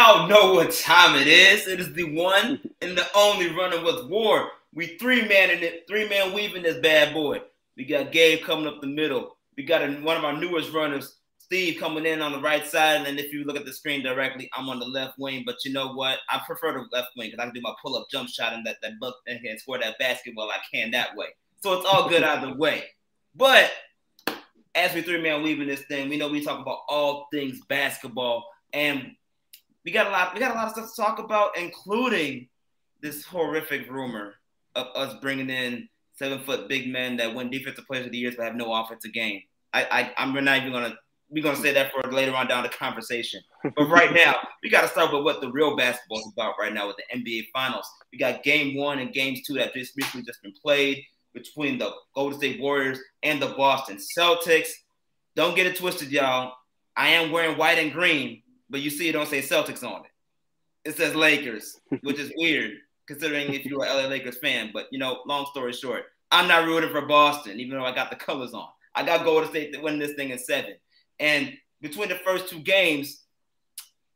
Y'all know what time it is. It is the one and the only running with war. We three man in it, three man weaving this bad boy. We got Gabe coming up the middle. We got a, one of our newest runners, Steve, coming in on the right side. And then if you look at the screen directly, I'm on the left wing. But you know what? I prefer the left wing because I can do my pull up jump shot and that that buck and score that basketball I can that way. So it's all good either way. But as we three man weaving this thing, we know we talk about all things basketball, and we got a lot. We got a lot of stuff to talk about, including this horrific rumor of us bringing in seven foot big men that win defensive players of the years but have no offensive game. I, I I'm not even gonna we're gonna say that for later on down the conversation. But right now, we got to start with what the real basketball is about right now with the NBA Finals. We got Game One and Games Two that just recently just been played between the Golden State Warriors and the Boston Celtics. Don't get it twisted, y'all. I am wearing white and green, but you see it don't say Celtics on it. It says Lakers, which is weird considering if you're an LA Lakers fan. But you know, long story short, I'm not rooting for Boston, even though I got the colors on. I got Golden State to win this thing in seven. And between the first two games,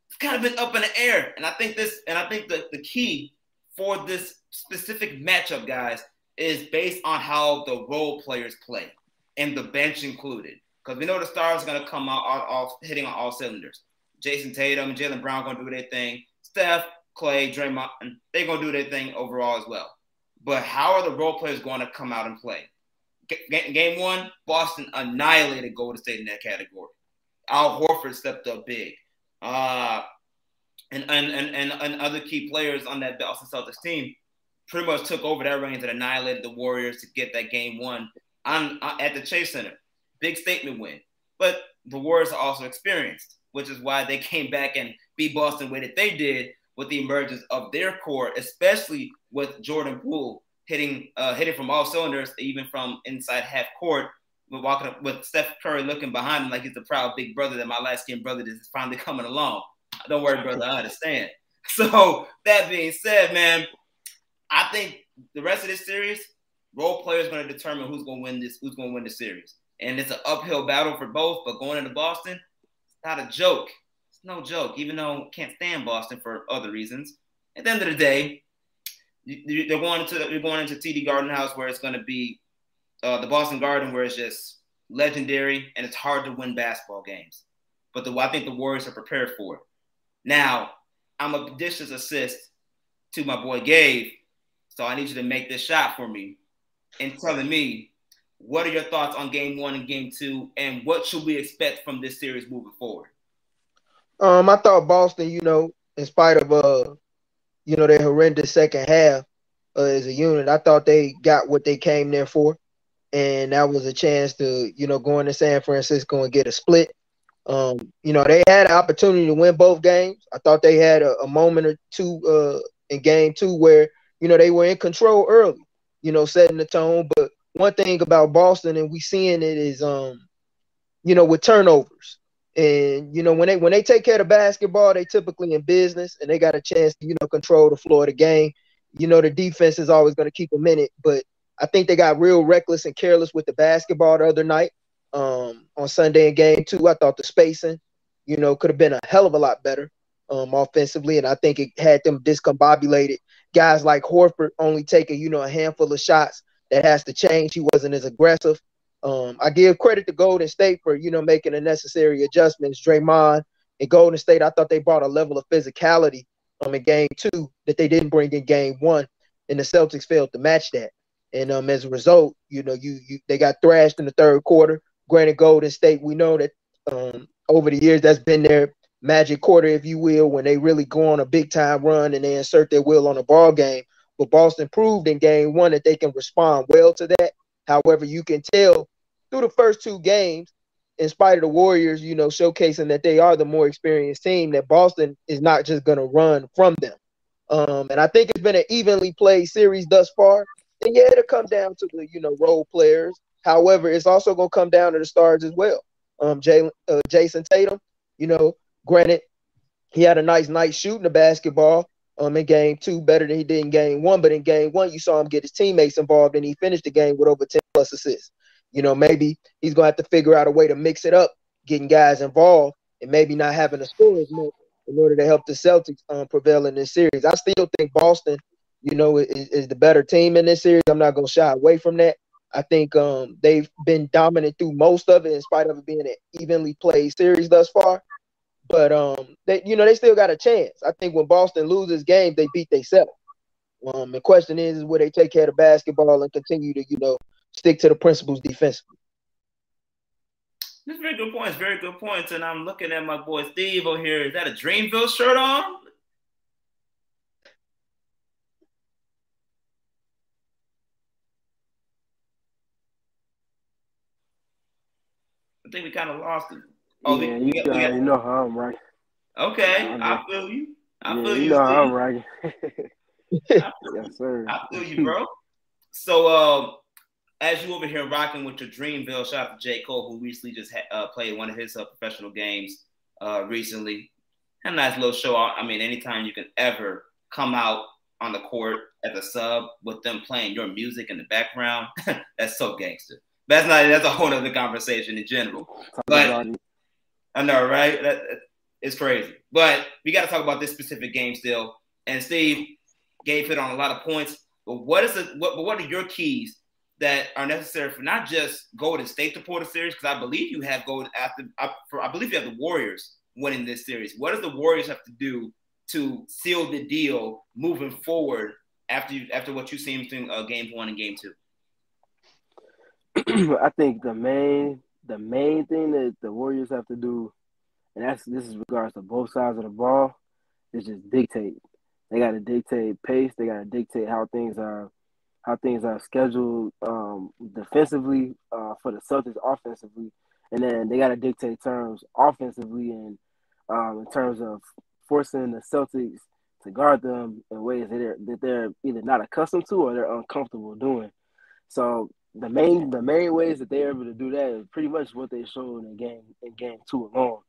it's kind of been up in the air. And I think this, and I think the, the key for this specific matchup, guys, is based on how the role players play and the bench included. Because we know the stars are going to come out all, all, hitting on all cylinders. Jayson Tatum and Jaylen Brown going to do their thing. Steph, Klay, Draymond, they're going to do their thing overall as well. But how are the role players going to come out and play? G- game one, Boston annihilated Golden State in that category. Al Horford stepped up big. Uh, and, and, and, and, other key players on that Boston Celtics team pretty much took over that reigns and annihilated the Warriors to get that game one on, on, at the Chase Center. Big statement win. But the Warriors are also experienced, which is why they came back and beat Boston the way that they did with the emergence of their core, especially with Jordan Poole hitting uh, hitting from all cylinders, even from inside half court. With walking up with Steph Curry looking behind him like he's the proud big brother that my light skinned brother is finally coming along. Don't worry, brother, I understand. So that being said, man, I think the rest of this series, role players going to determine who's going to win this, who's going to win the series, and it's an uphill battle for both. But going into Boston, not a joke. It's no joke, even though I can't stand Boston for other reasons. At the end of the day, they're going into they're going into TD Garden House where it's going to be uh, the Boston Garden, where it's just legendary and it's hard to win basketball games. But the, I think the Warriors are prepared for it. Now, I'm a dishes assist to my boy Gabe so I need you to make this shot for me and telling me what are your thoughts on game one and game two, and what should we expect from this series moving forward? Um, I thought Boston, you know, in spite of uh, you know, their horrendous second half uh, as a unit, I thought they got what they came there for, and that was a chance to, you know, go into San Francisco and get a split. Um, you know, they had an opportunity to win both games. I thought they had a, a moment or two uh in game two where you know, they were in control early, you know, setting the tone. But one thing about Boston, and we seeing it is, um, you know, with turnovers. And you know, when they when they take care of basketball, they typically in business and they got a chance to, you know, control the floor of the game. You know, the defense is always going to keep them in it, but I think they got real reckless and careless with the basketball the other night. Um, on Sunday in game two, I thought the spacing, you know, could have been a hell of a lot better um, offensively, and I think it had them discombobulated guys like Horford only taking, you know, a handful of shots. That has to change. He wasn't as aggressive. Um, I give credit to Golden State for, you know, making the necessary adjustments. Draymond and Golden State, I thought they brought a level of physicality um, in game two that they didn't bring in game one. And the Celtics failed to match that. And um, as a result, you know, you, you they got thrashed in the third quarter. Granted, Golden State, we know that um, over the years that's been their magic quarter, if you will, when they really go on a big time run and they insert their will on a ball game. But Boston proved in game one that they can respond well to that. However, you can tell through the first two games, in spite of the Warriors, you know, showcasing that they are the more experienced team, that Boston is not just going to run from them. Um, and I think it's been an evenly played series thus far. And yeah, it'll come down to the, you know, role players. However, it's also going to come down to the stars as well. Um, Jay, uh, Jayson Tatum, you know, Granted, he had a nice night shooting the basketball um, in game two, better than he did in game one. But in game one, you saw him get his teammates involved, and he finished the game with over 10 plus assists. You know, maybe he's going to have to figure out a way to mix it up, getting guys involved, and maybe not having to score as much in order to help the Celtics um, prevail in this series. I still think Boston, you know, is, is the better team in this series. I'm not gonna shy away from that. I think um, they've been dominant through most of it, in spite of it being an evenly played series thus far. But um, they, you know, they still got a chance. I think when Boston loses games, they beat themselves. Um, the question is, will they take care of the basketball and continue to, you know, stick to the principles defensively? That's very good points. Very good points. And I'm looking at my boy Steve over here. Is that a Dreamville shirt on? I think we kind of lost it. Oh, yeah, we, you, got, you know how I'm right. Okay, I, feel you. I yeah, feel you. You know how I'm right. yes, sir. I feel you, bro. So, uh, as you over here rocking with your Dreamville, shout out to J. Cole, who recently just ha- uh, played one of his uh, professional games uh, recently. Had a nice little show. I mean, anytime you can ever come out on the court as a sub with them playing your music in the background, that's so gangster. That's not. That's a whole other conversation in general. But I know, right? That, it's crazy. But we got to talk about this specific game still. And Steve gave it on a lot of points. But what is the what? What are your keys that are necessary for not just Golden State to pull the series? Because I believe you have Golden after. I, for, I believe you have the Warriors winning this series. What does the Warriors have to do to seal the deal moving forward after you, after what you've seen between uh, game one and game two? I think the main the main thing that the Warriors have to do, and that's this is regards to both sides of the ball, is just dictate. They got to dictate pace. They got to dictate how things are, how things are scheduled um, defensively uh, for the Celtics offensively, and then they got to dictate terms offensively and um, in terms of forcing the Celtics to guard them in ways that they're that they're either not accustomed to or they're uncomfortable doing. So the main the main ways that they're able to do that is pretty much what they showed in game in game two alone.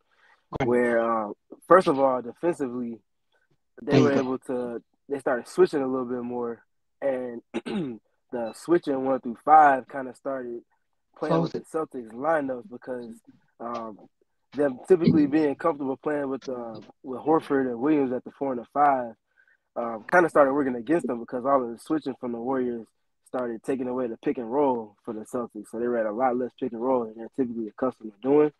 Where um, first of all, defensively, they were able to they started switching a little bit more, and the switching one through five kind of started playing with the Celtics lineups because um, them typically being comfortable playing with uh, with Horford and Williams at the four and the five um, kind of started working against them because all of the switching from the Warriors started taking away the pick and roll for the Celtics. So they ran a lot less pick and roll than they're typically accustomed to doing.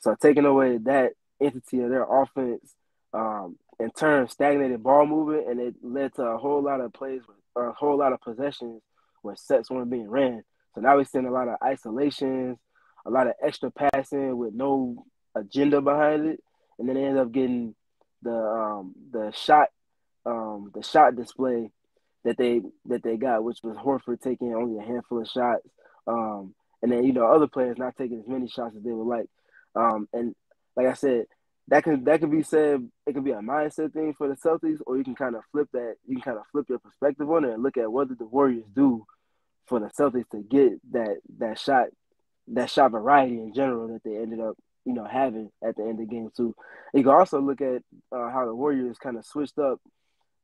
So taking away that entity of their offense, um, in turn stagnated ball movement, and it led to a whole lot of plays, or a whole lot of possessions where sets weren't being ran. So now we're seeing a lot of isolations, a lot of extra passing with no agenda behind it, and then they end up getting the um, the shot um, the shot display that they that they got, which was Horford taking only a handful of shots, um, and then you know other players not taking as many shots as they would like. Um, and like I said, that can that can be said. It can be a mindset thing for the Celtics, or you can kind of flip that. You can kind of flip your perspective on it and look at what did the Warriors do for the Celtics to get that that shot that shot variety in general that they ended up you know having at the end of game two. You can also look at uh, how the Warriors kind of switched up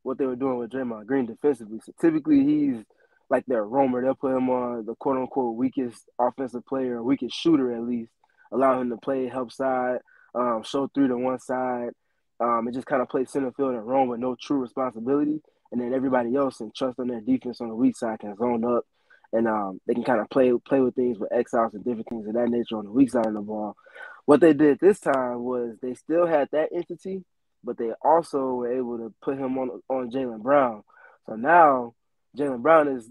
what they were doing with Draymond Green defensively. So typically he's like their roamer. They'll put him on the quote unquote weakest offensive player, weakest shooter at least, allow him to play help side, um, show through to one side, um, and just kind of play center field and roam with no true responsibility. And then everybody else and trust on their defense on the weak side can zone up and um, they can kind of play play with things with exiles and different things of that nature on the weak side of the ball. What they did this time was they still had that entity, but they also were able to put him on on Jaylen Brown. So now Jaylen Brown is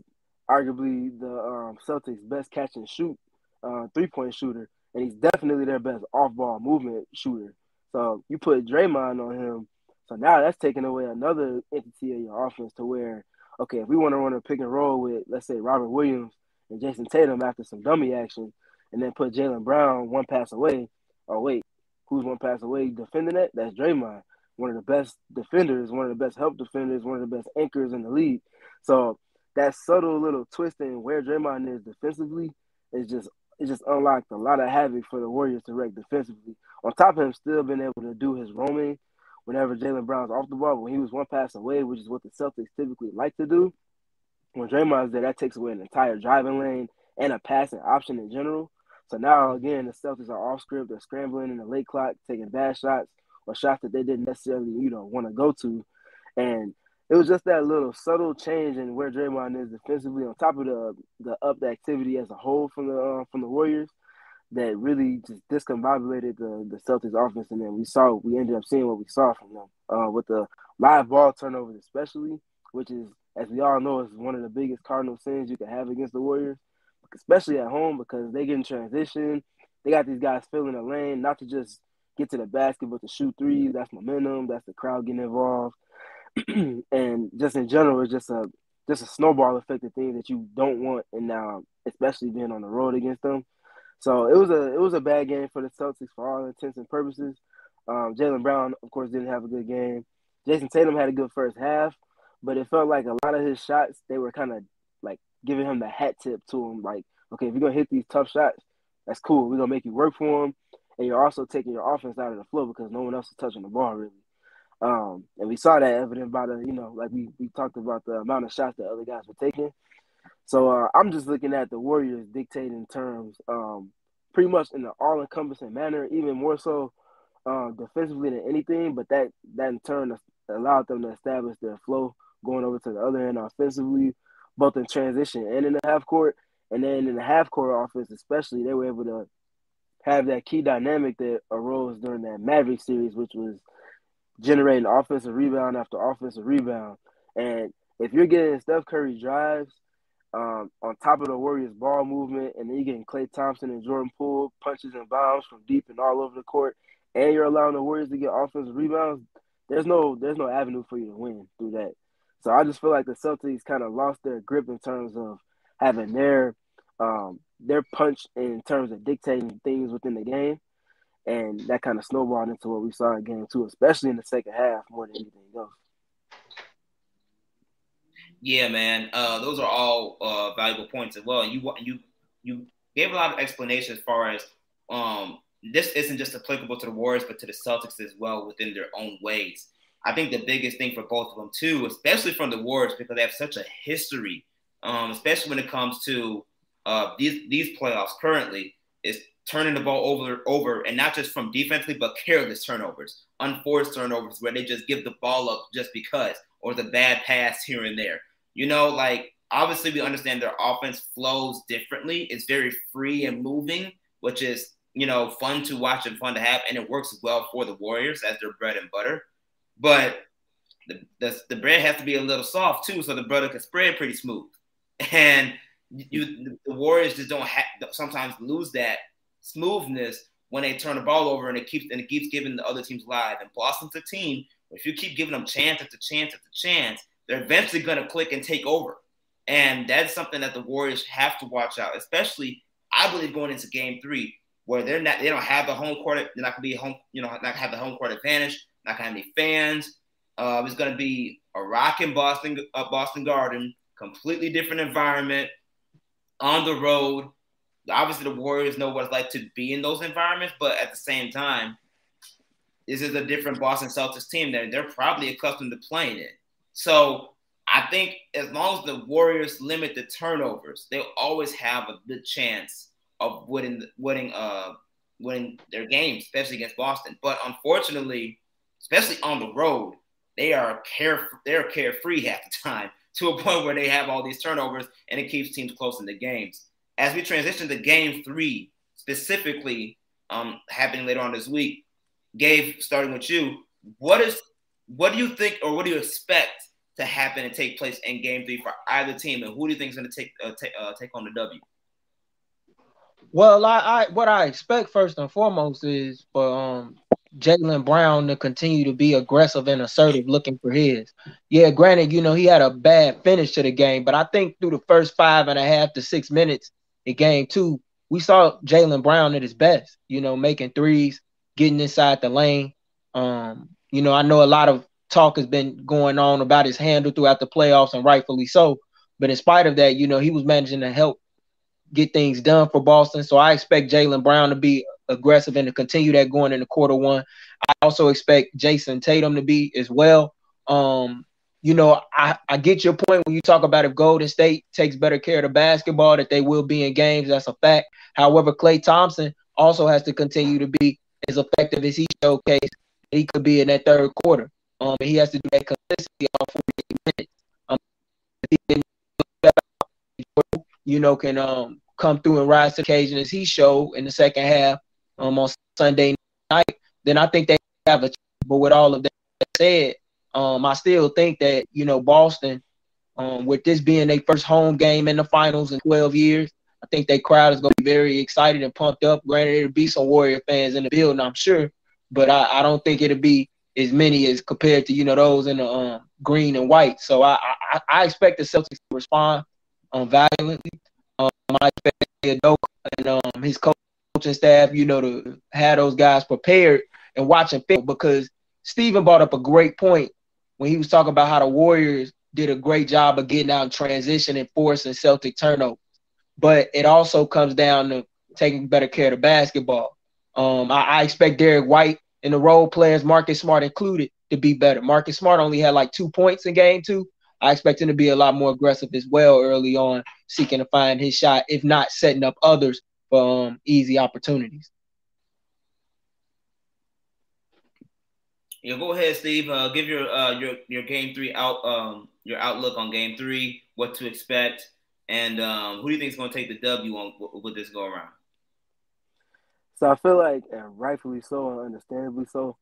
arguably the um, Celtics' best catch and shoot uh, three point shooter, and he's definitely their best off ball movement shooter. So you put Draymond on him, so now that's taking away another entity of your offense to where okay, if we want to run a pick and roll with let's say Robert Williams and Jayson Tatum after some dummy action, and then put Jaylen Brown one pass away. Oh wait, who's one pass away defending that? That's Draymond one of the best defenders, one of the best help defenders, one of the best anchors in the league. So that subtle little twist in where Draymond is defensively is just it just unlocked a lot of havoc for the Warriors to wreck defensively. On top of him still being able to do his roaming whenever Jaylen Brown's off the ball, when he was one pass away, which is what the Celtics typically like to do. When Draymond's there, that takes away an entire driving lane and a passing option in general. So now again, the Celtics are off script, they're scrambling in the late clock, taking bad shots or shots that they didn't necessarily, you know, want to go to. And it was just that little subtle change in where Draymond is defensively, on top of the the up the activity as a whole from the uh, from the Warriors, that really just discombobulated the the Celtics offense. And then we saw we ended up seeing what we saw from them uh, with the live ball turnovers, especially, which is as we all know is one of the biggest cardinal sins you can have against the Warriors, especially at home because they get in transition. They got these guys filling the lane, not to just get to the basket, but to shoot threes. That's momentum. That's the crowd getting involved. and just in general, it's just a just a snowball effect of things that you don't want, and now especially being on the road against them. So it was a it was a bad game for the Celtics for all intents and purposes. Um, Jaylen Brown, of course, didn't have a good game. Jayson Tatum had a good first half, but it felt like a lot of his shots they were kind of like giving him the hat tip to him. Like, okay, if you're gonna hit these tough shots, that's cool. We're gonna make you work for them, and you're also taking your offense out of the flow because no one else is touching the ball really. Um, and we saw that evident by the, you know, like we, we talked about the amount of shots that other guys were taking. So uh, I'm just looking at the Warriors dictating terms, um, pretty much in an all-encompassing manner, even more so uh, defensively than anything. But that that in turn allowed them to establish their flow going over to the other end offensively, both in transition and in the half court. And then in the half court offense, especially, they were able to have that key dynamic that arose during that Maverick series, which was generating offensive rebound after offensive rebound. And if you're getting Steph Curry drives um, on top of the Warriors' ball movement, and then you're getting Klay Thompson and Jordan Poole punches and bombs from deep and all over the court, and you're allowing the Warriors to get offensive rebounds, there's no there's no avenue for you to win through that. So I just feel like the Celtics kind of lost their grip in terms of having their um, their punch in terms of dictating things within the game and that kind of snowballed into what we saw in game two, especially in the second half more than anything else. Yeah, man, uh, those are all uh, valuable points as well. You you you gave a lot of explanation as far as um, this isn't just applicable to the Warriors, but to the Celtics as well within their own ways. I think the biggest thing for both of them too, especially from the Warriors, because they have such a history, um, especially when it comes to uh, these these playoffs currently, is turning the ball over over and not just from defensively but careless turnovers unforced turnovers where they just give the ball up just because or the bad pass here and there. You know like obviously we understand their offense flows differently. It's very free and moving which is you know fun to watch and fun to have and it works well for the warriors as their bread and butter. But the, the, the bread has to be a little soft too so the butter can spread pretty smooth. And you the warriors just don't sometimes lose that smoothness when they turn the ball over and it keeps and it keeps giving the other teams live. And Boston's a team. If you keep giving them chance after chance after chance, they're eventually going to click and take over. And that's something that the Warriors have to watch out, especially I believe going into Game Three, where they're not they don't have the home court. They're not going to be home, you know, not have the home court advantage. Not going to have any fans. Uh, it's going to be a rocking Boston uh, Boston Garden, completely different environment on the road obviously the Warriors know what it's like to be in those environments, but at the same time, this is a different Boston Celtics team that they're probably accustomed to playing in. So I think as long as the Warriors limit the turnovers, they'll always have a good chance of winning winning uh winning their games, especially against Boston. But unfortunately, especially on the road, they are care they're carefree half the time to a point where they have all these turnovers and it keeps teams close in the games as we transition to game three, specifically um, happening later on this week, Gabe, starting with you, what is what do you think or what do you expect to happen and take place in game three for either team, and who do you think is going to take uh, uh, take on the W? Well, I, I what I expect first and foremost is for um Jaylen Brown to continue to be aggressive and assertive, looking for his. Yeah, granted, you know he had a bad finish to the game, but I think through the first five and a half to six minutes, in game two, we saw Jaylen Brown at his best, you know, making threes, getting inside the lane. Um, you know, I know a lot of talk has been going on about his handle throughout the playoffs, and rightfully so. But in spite of that, you know, he was managing to help get things done for Boston. So I expect Jaylen Brown to be aggressive and to continue that going into quarter one. I also expect Jayson Tatum to be as well. Um, you know, I, I get your point when you talk about if Golden State takes better care of the basketball, that they will be in games. That's a fact. However, Klay Thompson also has to continue to be as effective as he showcased he could be in that third quarter. Um, he has to do that consistently all 48 minutes. Um, you know, can um come through and rise to occasion as he showed in the second half um on Sunday night, then I think they have a. But with all of that said, um, I still think that you know Boston, um, with this being their first home game in the finals in 12 years, I think that crowd is going to be very excited and pumped up. Granted, there'll be some Warrior fans in the building, I'm sure, but I, I don't think it'll be as many as compared to you know those in the um, green and white. So I, I, I expect the Celtics to respond um, violently. Um, I expect Udoka and um, his coaching staff, you know, to have those guys prepared and watching film because Stephen brought up a great point when he was talking about how the Warriors did a great job of getting out in transition and forcing Celtic turnovers. But it also comes down to taking better care of the basketball. Um, I, I expect Derrick White and the role players, Marcus Smart included, to be better. Marcus Smart only had like two points in game two. I expect him to be a lot more aggressive as well early on, seeking to find his shot, if not setting up others for um, easy opportunities. Yeah, go ahead, Steve. Uh, give your uh, your your game three out um, your outlook on game three, what to expect, and um, who do you think is going to take the W on with this go around? So I feel like, and rightfully so, and understandably so,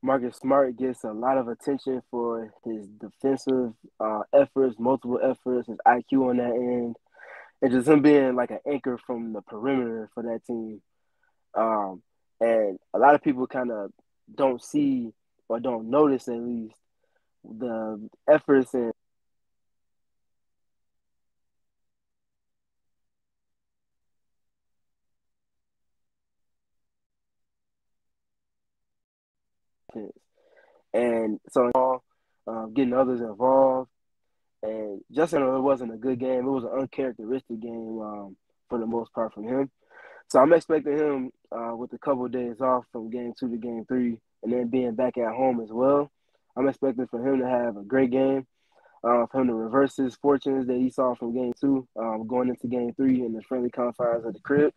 Marcus Smart gets a lot of attention for his defensive uh, efforts, multiple efforts, his IQ on that end, and just him being like an anchor from the perimeter for that team. Um, and a lot of people kind of don't see or don't notice at least the efforts and and so uh, getting others involved. And Justin, it wasn't a good game. It was an uncharacteristic game um, for the most part from him. So I'm expecting him uh, with a couple of days off from game two to game three, and then being back at home as well. I'm expecting for him to have a great game, uh, for him to reverse his fortunes that he saw from game two, um, going into game three in the friendly confines of the crib,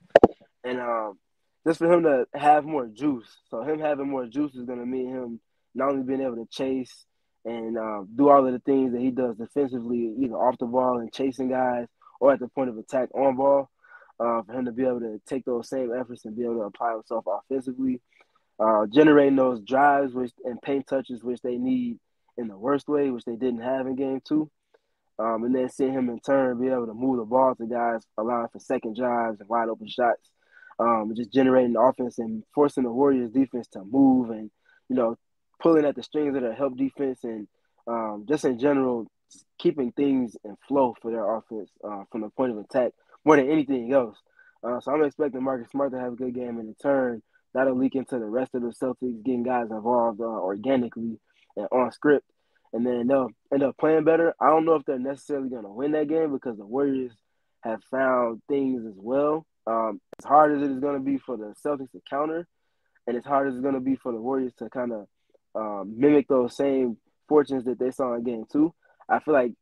and um, just for him to have more juice. So him having more juice is going to mean him not only being able to chase and uh, do all of the things that he does defensively, either off the ball and chasing guys, or at the point of attack on ball. Uh, for him to be able to take those same efforts and be able to apply himself offensively, uh, generating those drives which and paint touches which they need in the worst way, which they didn't have in game two. Um, and then seeing him in turn be able to move the ball to guys, allowing for second drives and wide open shots, um, just generating offense and forcing the Warriors defense to move and you know pulling at the strings of their help defense and um, just in general keeping things in flow for their offense uh, from the point of attack more than anything else. Uh, so I'm expecting Marcus Smart to have a good game in return. That'll leak into the rest of the Celtics getting guys involved uh, organically and on script, and then they'll end up playing better. I don't know if they're necessarily going to win that game because the Warriors have found things as well. Um, as hard as it is going to be for the Celtics to counter, and as hard as it's going to be for the Warriors to kind of um, mimic those same fortunes that they saw in game two. I feel like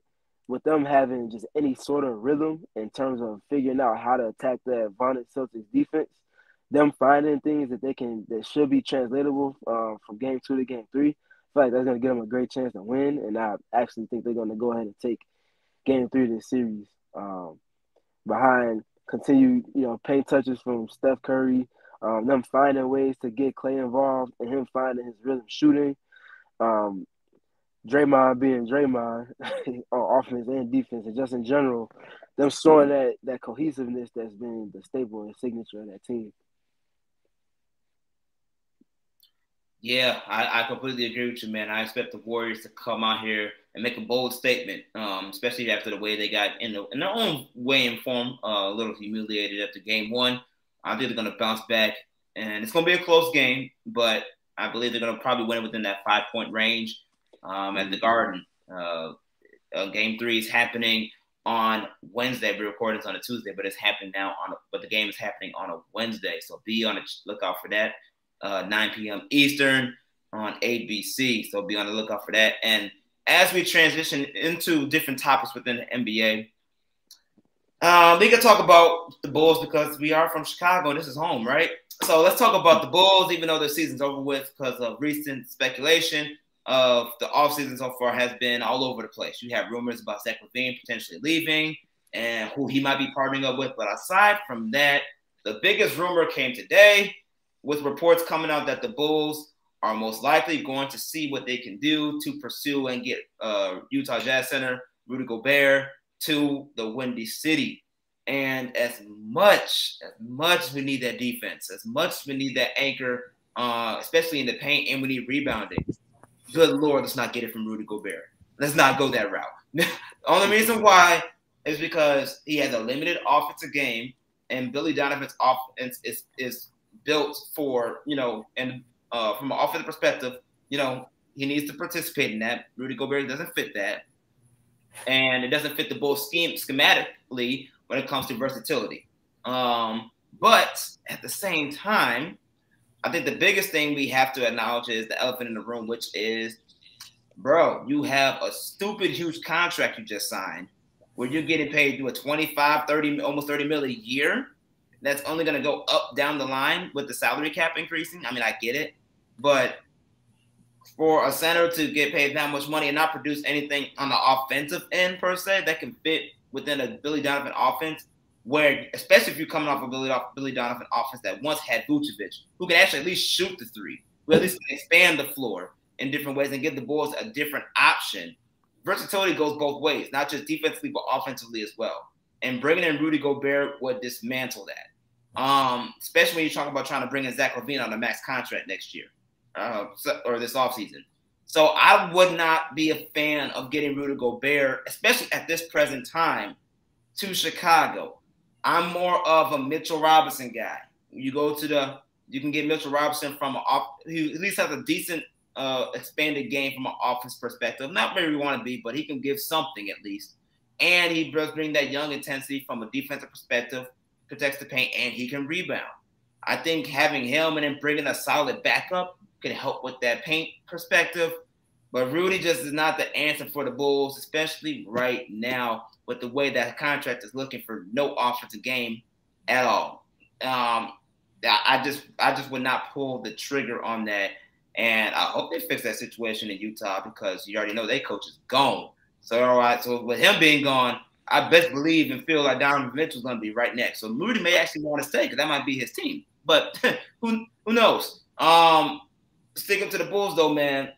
with them having just any sort of rhythm in terms of figuring out how to attack that vaunted Celtics defense, them finding things that they can that should be translatable uh, from game two to game three, I feel like that's going to give them a great chance to win. And I actually think they're going to go ahead and take game three of this series um, behind continued, you know, paint touches from Steph Curry, um, them finding ways to get Klay involved and him finding his rhythm shooting. Um, Draymond being Draymond on offense and defense, and just in general, them showing that that cohesiveness that's been the staple and signature of that team. Yeah, I, I completely agree with you, man. I expect the Warriors to come out here and make a bold statement, um, especially after the way they got in, the, in their own way in form, uh, a little humiliated after game one. I think they're going to bounce back, and it's going to be a close game, but I believe they're going to probably win within that five point range um, at the Garden. Uh, uh, game three is happening on Wednesday. We're recording this on a Tuesday, but it's happening now on. A, but the game is happening on a Wednesday, so be on the lookout for that. Uh, 9 p.m. Eastern on ABC. So be on the lookout for that. And as we transition into different topics within the NBA, uh, we can talk about the Bulls because we are from Chicago. And this is home, right? so let's talk about the Bulls, even though their season's over with because of recent speculation of the offseason so far has been all over the place. You have rumors about Zach LaVine potentially leaving and who he might be partnering up with. But aside from that, the biggest rumor came today with reports coming out that the Bulls are most likely going to see what they can do to pursue and get uh, Utah Jazz Center Rudy Gobert to the Windy City. And as much as much we need that defense, as much we need that anchor, uh, especially in the paint, and we need rebounding. Good lord, let's not get it from Rudy Gobert. Let's not go that route. the only reason why is because he has a limited offensive game, and Billy Donovan's offense is is built for you know, and uh, from an offensive perspective, you know, he needs to participate in that. Rudy Gobert doesn't fit that, and it doesn't fit the Bulls scheme schematically when it comes to versatility. Um, but at the same time, I think the biggest thing we have to acknowledge is the elephant in the room, which is, bro, you have a stupid huge contract you just signed where you're getting paid to a 25, 30, almost 30 mil a year. That's only going to go up down the line with the salary cap increasing. I mean, I get it. But for a center to get paid that much money and not produce anything on the offensive end per se that can fit within a Billy Donovan offense, where especially if you're coming off a Billy, Billy Donovan offense that once had Vucevic, who can actually at least shoot the three, who at least expand the floor in different ways and give the Bulls a different option. Versatility goes both ways, not just defensively but offensively as well. And bringing in Rudy Gobert would dismantle that. Um, especially when you talk about trying to bring in Zach LaVine on a max contract next year uh, or this offseason. So I would not be a fan of getting Rudy Gobert, especially at this present time, to Chicago. I'm more of a Mitchell Robinson guy. You go to the, you can get Mitchell Robinson from an off, he at least has a decent uh, expanded game from an offense perspective. Not where we want to be, but he can give something at least. And he does bring that young intensity from a defensive perspective, protects the paint, and he can rebound. I think having him and then bringing a solid backup can help with that paint perspective. But Rudy just is not the answer for the Bulls, especially right now with the way that contract is looking for no offensive game at all. Um, I just I just would not pull the trigger on that. And I hope they fix that situation in Utah because you already know their coach is gone. So all right, so with him being gone, I best believe and feel like Donovan Mitchell's going to be right next. So Rudy may actually want to stay because that might be his team. But who who knows? Um, sticking to the Bulls though, man.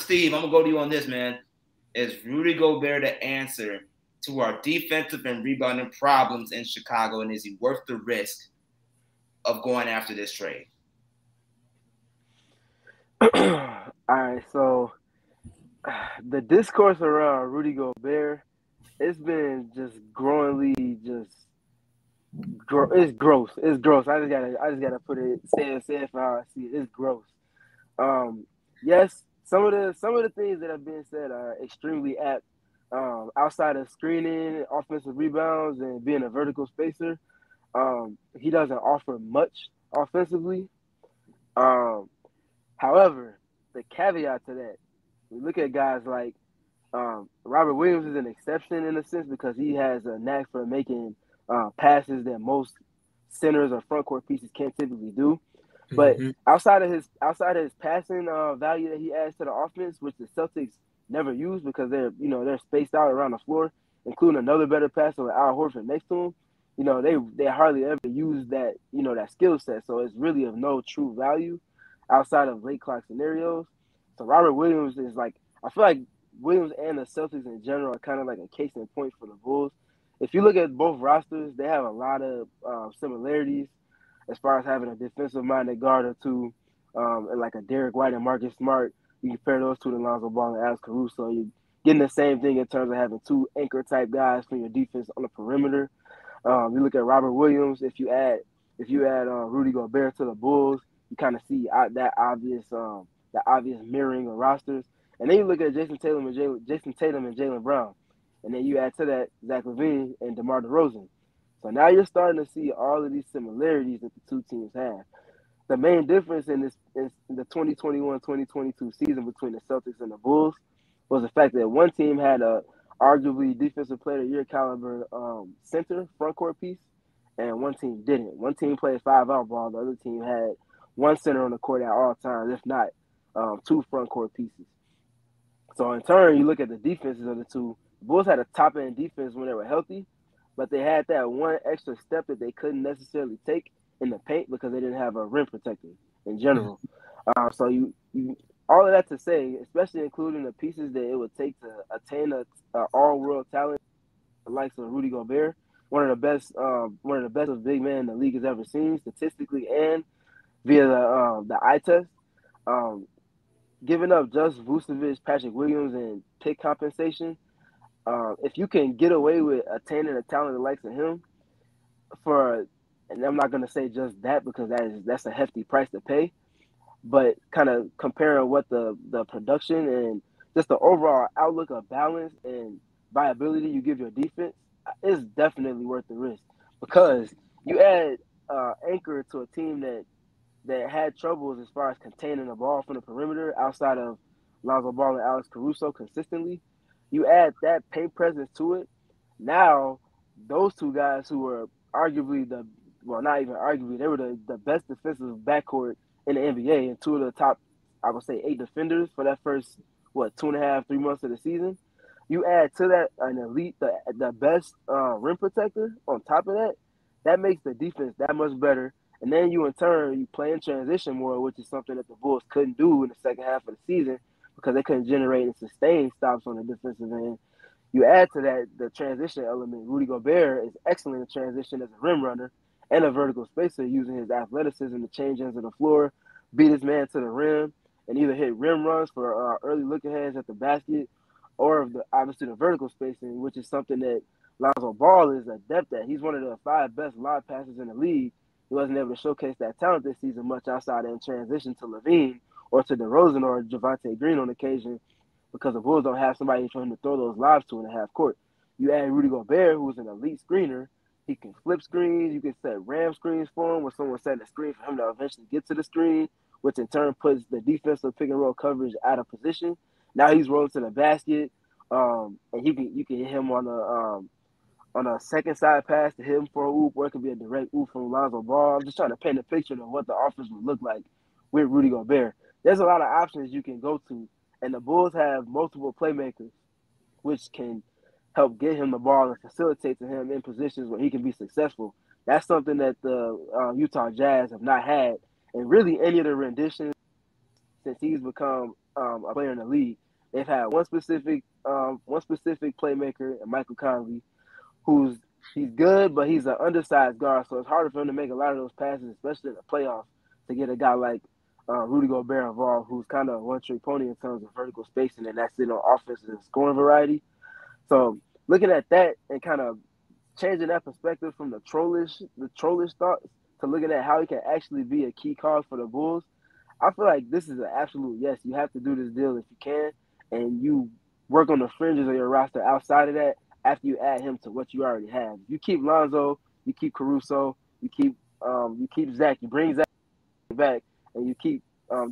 Steve, I'm gonna go to you on this, man. Is Rudy Gobert the answer to our defensive and rebounding problems in Chicago, and is he worth the risk of going after this trade? All right, so the discourse around Rudy Gobert, it's been just growingly just it's gross. It's gross. I just gotta I just gotta put it say it say it for how I see it. It's gross. Um, yes, some of the some of the things that have been said are extremely apt. Um, outside of screening, offensive rebounds, and being a vertical spacer, um, he doesn't offer much offensively. Um, however, the caveat to that, we look at guys like um, Robert Williams is an exception in a sense because he has a knack for making uh, passes that most centers or front court pieces can't typically do. But mm-hmm. outside of his outside of his passing uh, value that he adds to the offense, which the Celtics never use because they're you know they're spaced out around the floor, including another better passer with Al Horford next to him. You know they they hardly ever use that you know that skill set, so it's really of no true value outside of late clock scenarios. So Robert Williams is like I feel like Williams and the Celtics in general are kind of like a case in point for the Bulls. If you look at both rosters, they have a lot of uh, similarities as far as having a defensive minded guard or two, um, and like a Derrick White and Marcus Smart. You compare those two to Lonzo Ball and Alex Caruso. You're getting the same thing in terms of having two anchor type guys for your defense on the perimeter. Um, you look at Robert Williams. If you add if you add uh, Rudy Gobert to the Bulls, you kind of see uh, that obvious um, obvious mirroring of rosters. And then you look at Jayson Tatum and Jay, Jayson Tatum and Jaylen Brown, and then you add to that Zach LaVine and DeMar DeRozan. So now you're starting to see all of these similarities that the two teams have. The main difference in this in the 2021-2022 season between the Celtics and the Bulls was the fact that one team had a arguably defensive player of year caliber um, center front court piece, and one team didn't. One team played five out ball, the other team had one center on the court at all times, if not um, two front court pieces. So in turn, you look at the defenses of the two. The Bulls had a top end defense when they were healthy, but they had that one extra step that they couldn't necessarily take in the paint because they didn't have a rim protector in general. Uh, so you, you all of that to say, especially including the pieces that it would take to attain a, a all world talent, the likes of Rudy Gobert, one of the best, um, one of the best of big men the league has ever seen, statistically and via the um, the eye test. Um, giving up just Vucevic, Patrick Williams, and pick compensation. Uh, if you can get away with attaining a talent the likes of him, for and I'm not gonna say just that because that is that's a hefty price to pay, but kind of comparing what the the production and just the overall outlook of balance and viability you give your defense is definitely worth the risk because you add uh, anchor to a team that that had troubles as far as containing the ball from the perimeter outside of Lonzo Ball and Alex Caruso consistently. You add that paint presence to it. Now, those two guys who were arguably the well, not even arguably, they were the, the best defensive backcourt in the NBA and two of the top, I would say, eight defenders for that first what two and a half, three months of the season. You add to that an elite, the the best uh, rim protector on top of that. That makes the defense that much better. And then you in turn you play in transition more, which is something that the Bulls couldn't do in the second half of the season because they couldn't generate and sustain stops on the defensive end. You add to that the transition element. Rudy Gobert is excellent in transition as a rim runner and a vertical spacer using his athleticism to change ends of the floor, beat his man to the rim, and either hit rim runs for uh, early look aheads at the basket or the obviously the vertical spacing, which is something that Lonzo Ball is adept at. He's one of the five best lob passers in the league he wasn't able to showcase that talent this season much outside in transition to LaVine or to DeRozan or Javonte Green on occasion because the Bulls don't have somebody for him to throw those lobs to in the half court. You add Rudy Gobert, who's an elite screener. He can flip screens. You can set ram screens for him, where someone's setting a screen for him to eventually get to the screen, which in turn puts the defensive pick and roll coverage out of position. Now he's rolling to the basket, um, and he can you can hit him on a um, on a second side pass to him for a oop, or it could be a direct oop from Lonzo Ball. I'm just trying to paint a picture of what the offense would look like with Rudy Gobert. There's a lot of options you can go to, and the Bulls have multiple playmakers, which can help get him the ball and facilitate to him in positions where he can be successful. That's something that the uh, Utah Jazz have not had, and really any of the renditions since he's become um, a player in the league. They've had one specific, um, one specific playmaker, Michael Conley, who's he's good, but he's an undersized guard, so it's harder for him to make a lot of those passes, especially in the playoffs, to get a guy like uh, Rudy Gobert involved, who's kind of one trick pony in terms of vertical spacing, and that's it on offense and scoring variety. So looking at that and kind of changing that perspective from the trollish, the trollish thoughts to looking at how he can actually be a key cause for the Bulls, I feel like this is an absolute yes. You have to do this deal if you can, and you work on the fringes of your roster outside of that after you add him to what you already have. You keep Lonzo, you keep Caruso, you keep um, you keep Zach, you bring Zach back, and you keep um,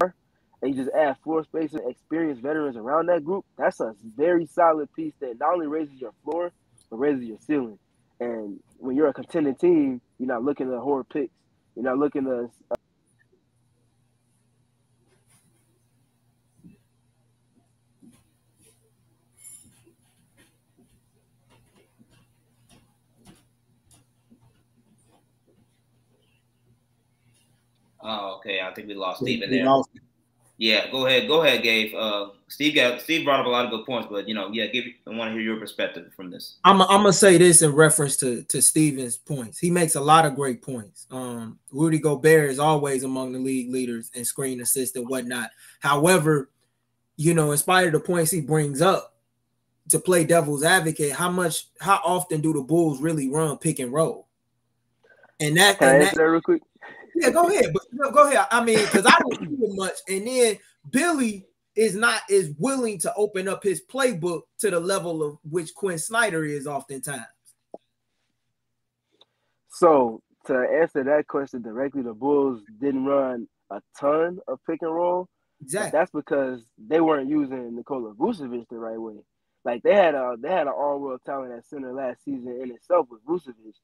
and you just add floor space and experienced veterans around that group. That's a very solid piece that not only raises your floor but raises your ceiling. And when you're a contending team, you're not looking at horror picks. You're not looking to Oh, okay. I think we lost Steve in there. Yeah, go ahead. Go ahead, Gabe. Uh, Steve got Steve brought up a lot of good points, but you know, yeah, give. I want to hear your perspective from this. I'm I'm gonna say this in reference to to Steven's points. He makes a lot of great points. Um, Rudy Gobert is always among the league leaders in screen assist and whatnot. However, you know, in spite of the points he brings up, to play devil's advocate, how much, how often do the Bulls really run pick and roll? And that, Can and I that that real quick? Yeah, go ahead, but no, go ahead. I mean, because I don't do it much, and then Billy is not as willing to open up his playbook to the level of which Quin Snyder is oftentimes. So to answer that question directly, the Bulls didn't run a ton of pick and roll. Exactly. That's because they weren't using Nikola Vucevic the right way. Like they had a they had an all world talent at center last season in itself with Vucevic,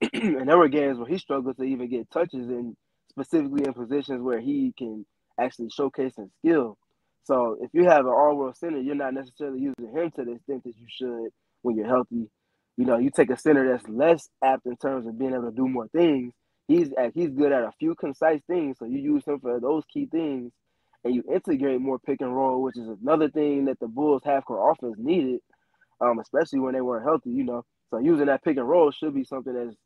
and there were games where he struggled to even get touches and specifically in positions where he can actually showcase his skill. So if you have an all-world center, you're not necessarily using him to the extent that you should when you're healthy. You know, you take a center that's less apt in terms of being able to do more things. He's he's good at a few concise things, so you use him for those key things, and you integrate more pick and roll, which is another thing that the Bulls half court offense needed, um, especially when they weren't healthy. You know, so using that pick and roll should be something that's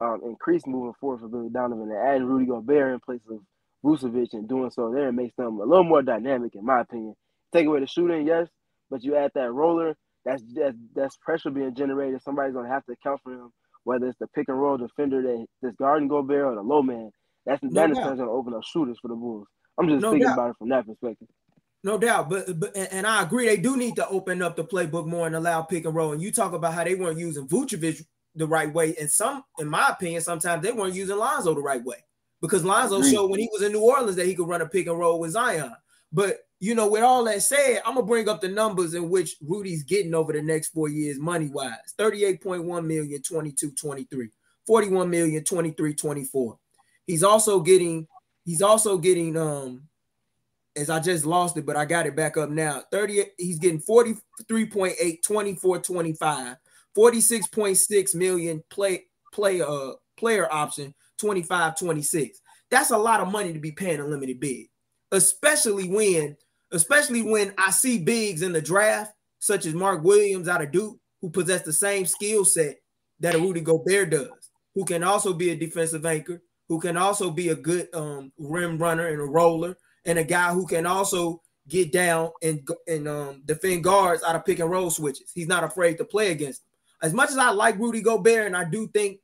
um, increased moving forward for Billy Donovan and adding Rudy Gobert in place of Vucevic and doing so there makes them a little more dynamic, in my opinion. Take away the shooting, yes, but you add that roller, that's that's, that's pressure being generated. Somebody's gonna have to account for him, whether it's the pick and roll defender that that's guarding Gobert or the low man. That's no that is gonna open up shooters for the Bulls. I'm just no thinking doubt. about it from that perspective. No doubt, but but and I agree they do need to open up the playbook more and allow pick and roll. And you talk about how they weren't using Vucevic the right way, and some, in my opinion, sometimes they weren't using Lonzo the right way because Lonzo showed when he was in New Orleans that he could run a pick and roll with Zion. But you know, with all that said, I'm gonna bring up the numbers in which Rudy's getting over the next four years, money wise 38.1 million, 22, 23, 41 million, 23, 24. He's also getting, he's also getting, um, as I just lost it, but I got it back up now. 30, he's getting 43.8, 24, 25, 46.6 million play, play, uh, player option, 25, 26. That's a lot of money to be paying a limited bid, especially when, especially when I see bigs in the draft, such as Mark Williams out of Duke, who possess the same skill set that a Rudy Gobert does, who can also be a defensive anchor, who can also be a good um, rim runner and a roller, and a guy who can also get down and and um, defend guards out of pick and roll switches. He's not afraid to play against them. As much as I like Rudy Gobert, and I do think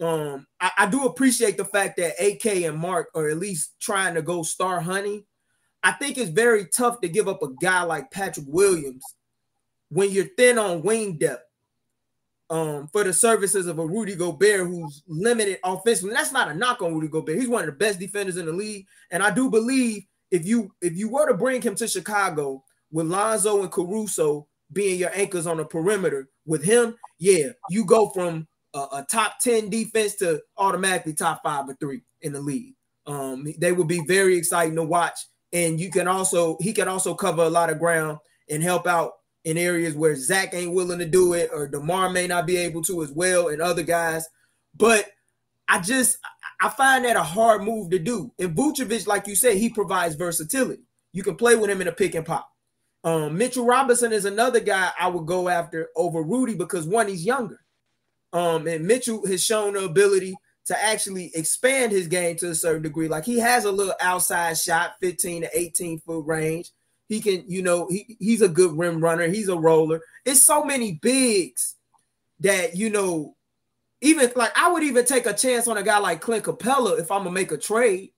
um, I, I, do appreciate the fact that AK and Mark are at least trying to go star hunting. I think it's very tough to give up a guy like Patrick Williams when you're thin on wing depth um, for the services of a Rudy Gobert who's limited offensively. That's not a knock on Rudy Gobert. He's one of the best defenders in the league, and I do believe if you if you were to bring him to Chicago with Lonzo and Caruso being your anchors on the perimeter with him, yeah, you go from a, a, top 10 defense to automatically top five or three in the league. Um, they would be very exciting to watch. And you can also, he can also cover a lot of ground and help out in areas where Zach ain't willing to do it, or DeMar may not be able to as well, and other guys. But I just I find that a hard move to do. And Vucevic, like you said, he provides versatility. You can play with him in a pick and pop. Um, Mitchell Robinson is another guy I would go after over Rudy because one, he's younger. Um, and Mitchell has shown the ability to actually expand his game to a certain degree. Like he has a little outside shot, 15 to 18 foot range. He can, you know, he, he's a good rim runner. He's a roller. It's so many bigs that, you know, even like I would even take a chance on a guy like Clint Capela if I'm gonna make a trade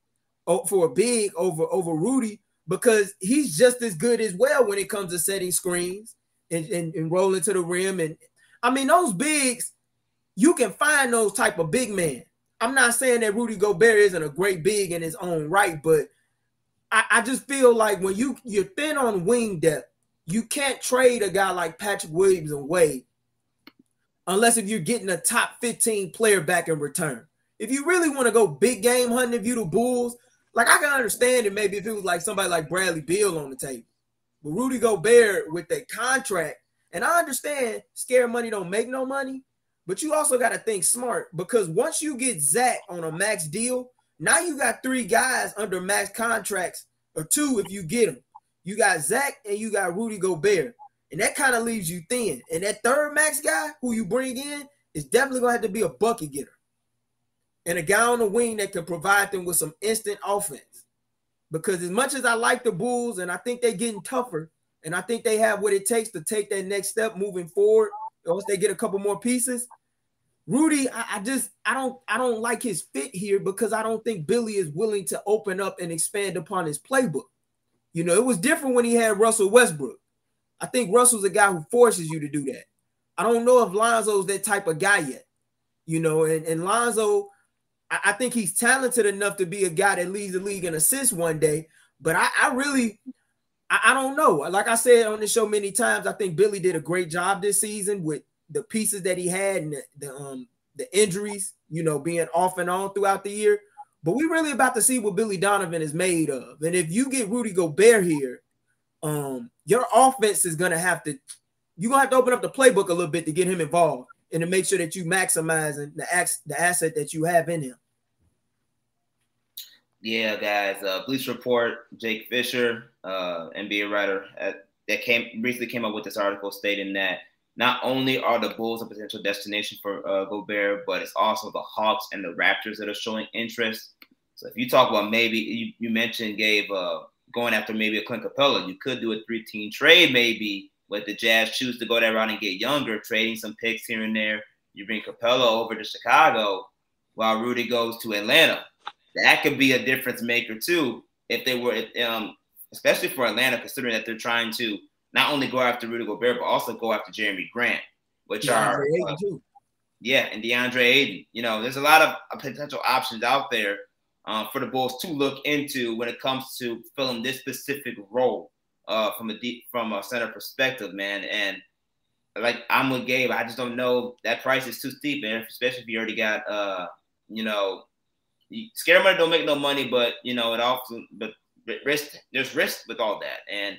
uh, for a big over over Rudy because he's just as good as well when it comes to setting screens and, and, and rolling to the rim. And I mean, those bigs, you can find those type of big men. I'm not saying that Rudy Gobert isn't a great big in his own right, but I, I just feel like when you you're thin on wing depth, you can't trade a guy like Patrick Williams away unless if you're getting a top 15 player back in return. If you really want to go big game hunting, if you the Bulls, like I can understand it maybe if it was like somebody like Bradley Beal on the table. But Rudy Gobert with that contract, and I understand scare money don't make no money, but you also got to think smart because once you get Zach on a max deal, now you got three guys under max contracts, or two if you get them. You got Zach and you got Rudy Gobert, and that kind of leaves you thin. And that third max guy who you bring in is definitely gonna have to be a bucket getter and a guy on the wing that can provide them with some instant offense. Because as much as I like the Bulls and I think they're getting tougher, and I think they have what it takes to take that next step moving forward, once they get a couple more pieces, Rudy, I, I, just I don't I don't like his fit here because I don't think Billy is willing to open up and expand upon his playbook. You know, it was different when he had Russell Westbrook. I think Russell's a guy who forces you to do that. I don't know if Lonzo's that type of guy yet. You know, and, and Lonzo, I, I think he's talented enough to be a guy that leads the league in assists one day. But I, I really I, I don't know. Like I said on the show many times, I think Billy did a great job this season with the pieces that he had and the, the um the injuries, you know, being off and on throughout the year. But we're really about to see what Billy Donovan is made of. And if you get Rudy Gobert here, um, your offense is gonna have to you're gonna have to open up the playbook a little bit to get him involved and to make sure that you maximize the the asset that you have in him. Yeah, guys. Uh, Bleacher Report, Jake Fisher, uh, NBA writer, at, that came recently came up with this article stating that not only are the Bulls a potential destination for uh, Gobert, but it's also the Hawks and the Raptors that are showing interest. So if you talk about maybe you, you mentioned Gabe uh, going after maybe a Clint Capela. you could do a three-team trade maybe with the Jazz choose to go that route and get younger, trading some picks here and there. You bring Capela over to Chicago while Rudy goes to Atlanta. That could be a difference maker too if they were, um, especially for Atlanta, considering that they're trying to not only go after Rudy Gobert, but also go after Jerami Grant, which DeAndre are uh, yeah, and DeAndre Ayton. You know, there's a lot of potential options out there uh, for the Bulls to look into when it comes to filling this specific role uh, from a deep from a center perspective, man. And like I'm with Gabe, I just don't know that price is too steep, man. Especially if you already got uh, you know, scare money don't make no money, but you know, it also but risk there's risk with all that. And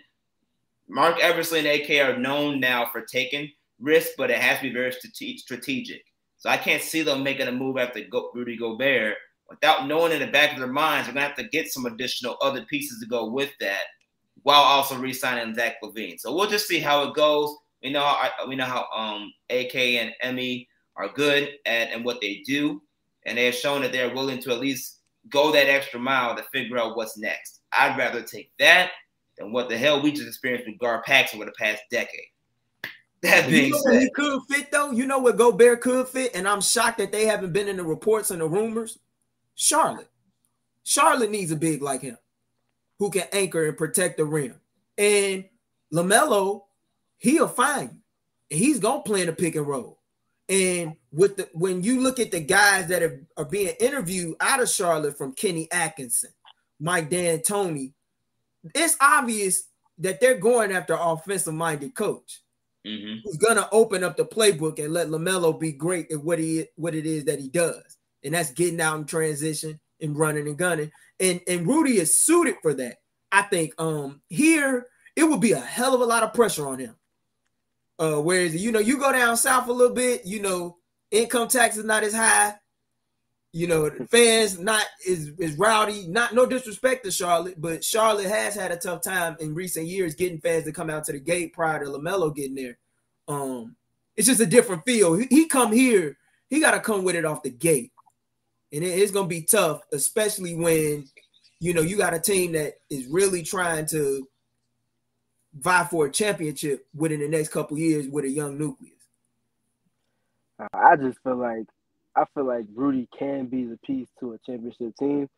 Marc Eversley and AK are known now for taking risk, but it has to be very strategic. So I can't see them making a move after Rudy Gobert without knowing in the back of their minds they're gonna have to get some additional other pieces to go with that, while also re-signing Zach LaVine. So we'll just see how it goes. We know how, we know how um, AK and Emmy are good at and what they do, and they have shown that they're willing to at least go that extra mile to figure out what's next. I'd rather take that than what the hell we just experienced with Gar Paxson over the past decade. That being you know said, he could fit though. You know what Gobert could fit, and I'm shocked that they haven't been in the reports and the rumors. Charlotte, Charlotte needs a big like him, who can anchor and protect the rim. And LaMelo, he'll find you, and he's gonna play in the pick and roll. And with the when you look at the guys that are, are being interviewed out of Charlotte, from Kenny Atkinson, Mike D'Antoni, it's obvious that they're going after offensive minded coach mm-hmm. who's gonna open up the playbook and let LaMelo be great at what he what it is that he does, and that's getting out in transition and running and gunning. And and Rudy is suited for that. I think um here it would be a hell of a lot of pressure on him. Uh, whereas you know you go down south a little bit, you know income tax is not as high. You know, fans not is is rowdy. Not no disrespect to Charlotte, but Charlotte has had a tough time in recent years getting fans to come out to the gate prior to LaMelo getting there. Um, it's just a different feel. He, he come here, he got to come with it off the gate, and it, it's gonna be tough, especially when you know you got a team that is really trying to vie for a championship within the next couple years with a young nucleus. I just feel like I feel like Rudy can be the piece to a championship team,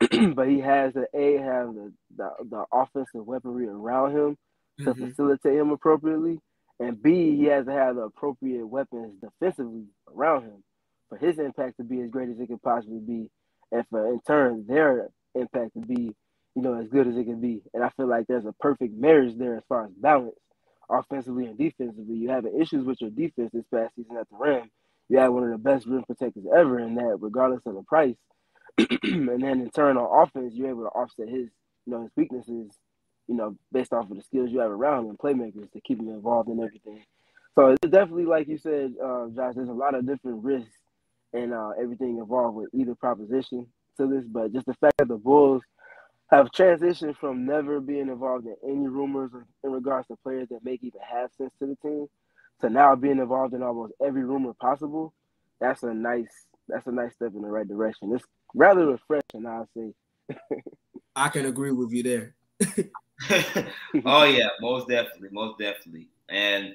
but he has to a have the, the, the offensive weaponry around him to mm-hmm. facilitate him appropriately, and b he has to have the appropriate weapons defensively around him for his impact to be as great as it could possibly be, and for in turn their impact to be you know as good as it can be. And I feel like there's a perfect marriage there as far as balance offensively and defensively. You having issues with your defense this past season at the rim you had one of the best rim protectors ever in that, regardless of the price. and then in turn on offense, you're able to offset his, you know, his weaknesses, you know, based off of the skills you have around him, playmakers to keep him involved in everything. So it's definitely, like you said, uh, Josh, there's a lot of different risks and uh, everything involved with either proposition to this, but just the fact that the Bulls have transitioned from never being involved in any rumors in regards to players that make even have sense to the team to now being involved in almost every rumor possible, that's a nice that's a nice step in the right direction. It's rather refreshing, I'll say. I can agree with you there. oh yeah, most definitely, most definitely. And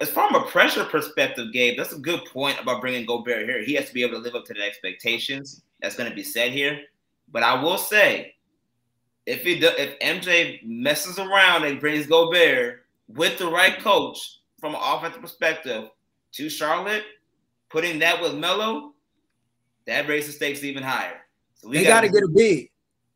as from a pressure perspective, Gabe, that's a good point about bringing Gobert here. He has to be able to live up to the expectations that's going to be set here. But I will say, if he do, if MJ messes around and brings Gobert, with the right coach from an offensive perspective to Charlotte, putting that with Melo, that raises the stakes even higher. So they got to get a big.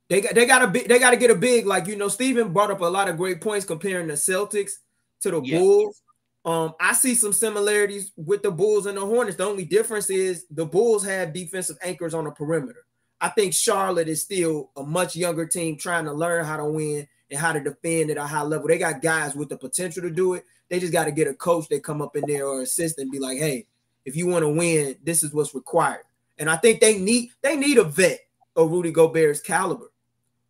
They got they got to they got to get a big like you know Steven brought up a lot of great points comparing the Celtics to the Bulls. Um, I see some similarities with the Bulls and the Hornets. The only difference is the Bulls have defensive anchors on the perimeter. I think Charlotte is still a much younger team trying to learn how to win and how to defend at a high level. They got guys with the potential to do it. They just got to get a coach that come up in there or assist and be like, hey, if you want to win, this is what's required. And I think they need they need a vet of Rudy Gobert's caliber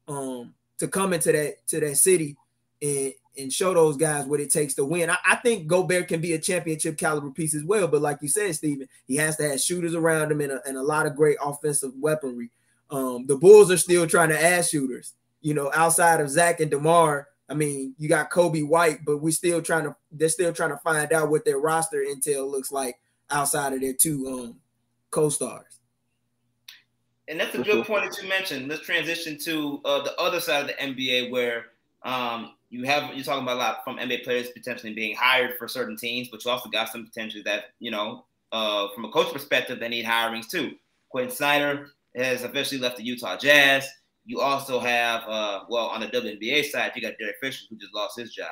um, to come into that to that city and and show those guys what it takes to win. I, I, think Gobert can be a championship caliber piece as well. But like you said, Steven, he has to have shooters around him and a, and a lot of great offensive weaponry. Um, the Bulls are still trying to add shooters. You know, outside of Zach and DeMar, I mean, you got Coby White, but we're still trying to they're still trying to find out what their roster intel looks like outside of their two um, co-stars. And that's a good point that you mentioned. Let's transition to uh, the other side of the NBA where um, you have you're talking about a lot from NBA players potentially being hired for certain teams, but you also got some potential that you know uh, from a coach perspective they need hirings too. Quin Snyder has officially left the Utah Jazz. You also have uh, well on the WNBA side, you got Derek Fisher who just lost his job.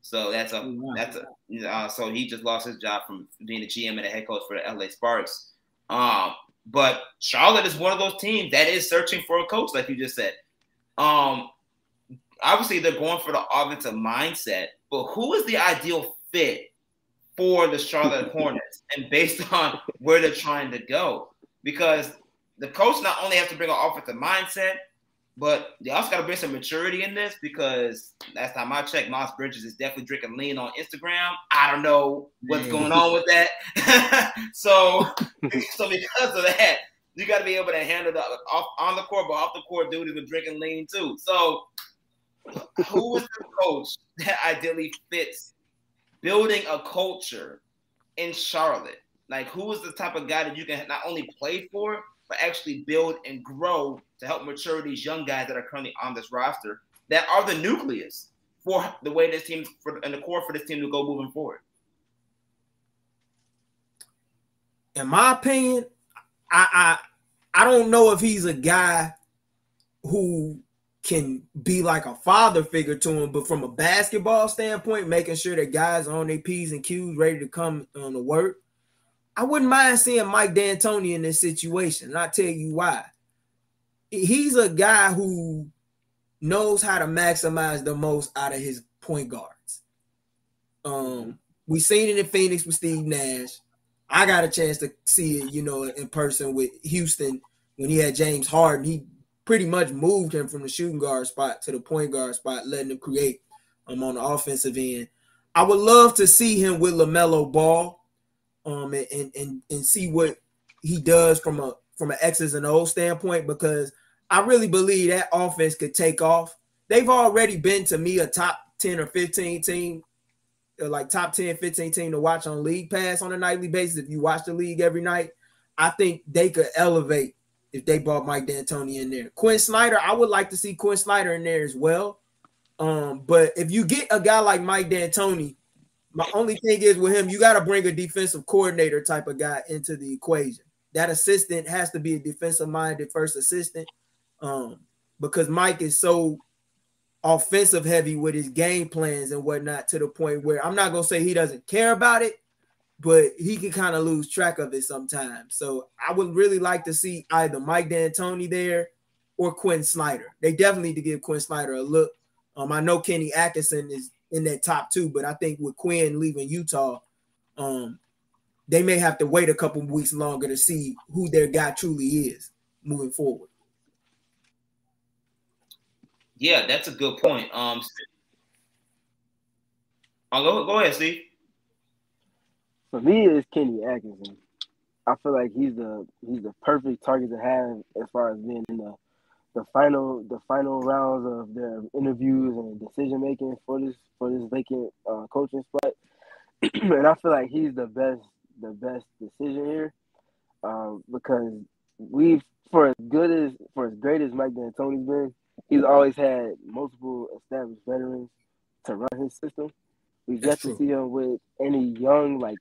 So that's a oh, that's a uh, so he just lost his job from being the GM and the head coach for the LA Sparks. Um, but Charlotte is one of those teams that is searching for a coach, like you just said. Um, obviously they're going for the offensive mindset, but who is the ideal fit for the Charlotte Hornets and based on where they're trying to go? Because the coach not only has to bring an offensive mindset, but they also got to bring some maturity in this because last time I checked, Moss Bridges is definitely drinking lean on Instagram. I don't know what's going on with that. so, so because of that, you got to be able to handle the off on the court, but off the court, dude is drinking lean too. So who is the coach that ideally fits building a culture in Charlotte? Like, who is the type of guy that you can not only play for, but actually build and grow to help mature these young guys that are currently on this roster that are the nucleus for the way this team for, and the core for this team to go moving forward? In my opinion, I I I don't know if he's a guy who can be like a father figure to him, but from a basketball standpoint, making sure that guys are on their P's and Q's ready to come on the work. I wouldn't mind seeing Mike D'Antoni in this situation, and I'll tell you why. He's a guy who knows how to maximize the most out of his point guards. Um, we seen it in Phoenix with Steve Nash. I got a chance to see it, you know, in person with Houston when he had James Harden. He pretty much moved him from the shooting guard spot to the point guard spot, letting him create um, on the offensive end. I would love to see him with LaMelo Ball um, and, and, and see what he does from a from an X's and O's standpoint because I really believe that offense could take off. They've already been to me a top 10 or 15 team, uh, like top 10, 15 team to watch on League Pass on a nightly basis. If you watch the league every night, I think they could elevate if they brought Mike D'Antoni in there. Quin Snyder, I would like to see Quin Snyder in there as well. Um, but if you get a guy like Mike D'Antoni, my only thing is with him, you got to bring a defensive coordinator type of guy into the equation. That assistant has to be a defensive minded first assistant. Um, because Mike is so offensive heavy with his game plans and whatnot to the point where I'm not gonna say he doesn't care about it, but he can kind of lose track of it sometimes. So I would really like to see either Mike D'Antoni there or Quin Snyder. They definitely need to give Quin Snyder a look. Um, I know Kenny Atkinson is in that top two, but I think with Quin leaving Utah, um, they may have to wait a couple weeks longer to see who their guy truly is moving forward. Yeah, that's a good point. Um, I'll go go ahead, Steve. For me, it's Kenny Atkinson. I feel like he's the he's the perfect target to have as far as being in the the final the final rounds of their interviews and decision making for this for this vacant uh, coaching spot. and I feel like he's the best the best decision here um, because we've for as good as for as great as Mike D'Antoni's been, he's always had multiple established veterans to run his system. We've yet to see him with any young like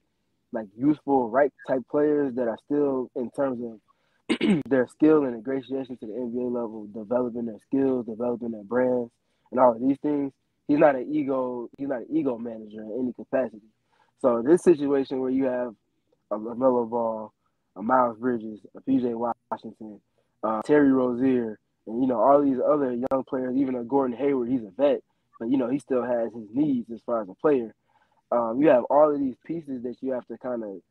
like useful right type players that are still in terms of their skill and ingratiation to the NBA level, developing their skills, developing their brands, and all of these things. He's not an ego. He's not an ego manager in any capacity. So this situation where you have a LaMelo Ball, a Miles Bridges, a PJ Washington, uh, Terry Rozier, and you know all these other young players, even a Gordon Hayward, he's a vet, but you know he still has his needs as far as a player. Um, you have all of these pieces that you have to kind of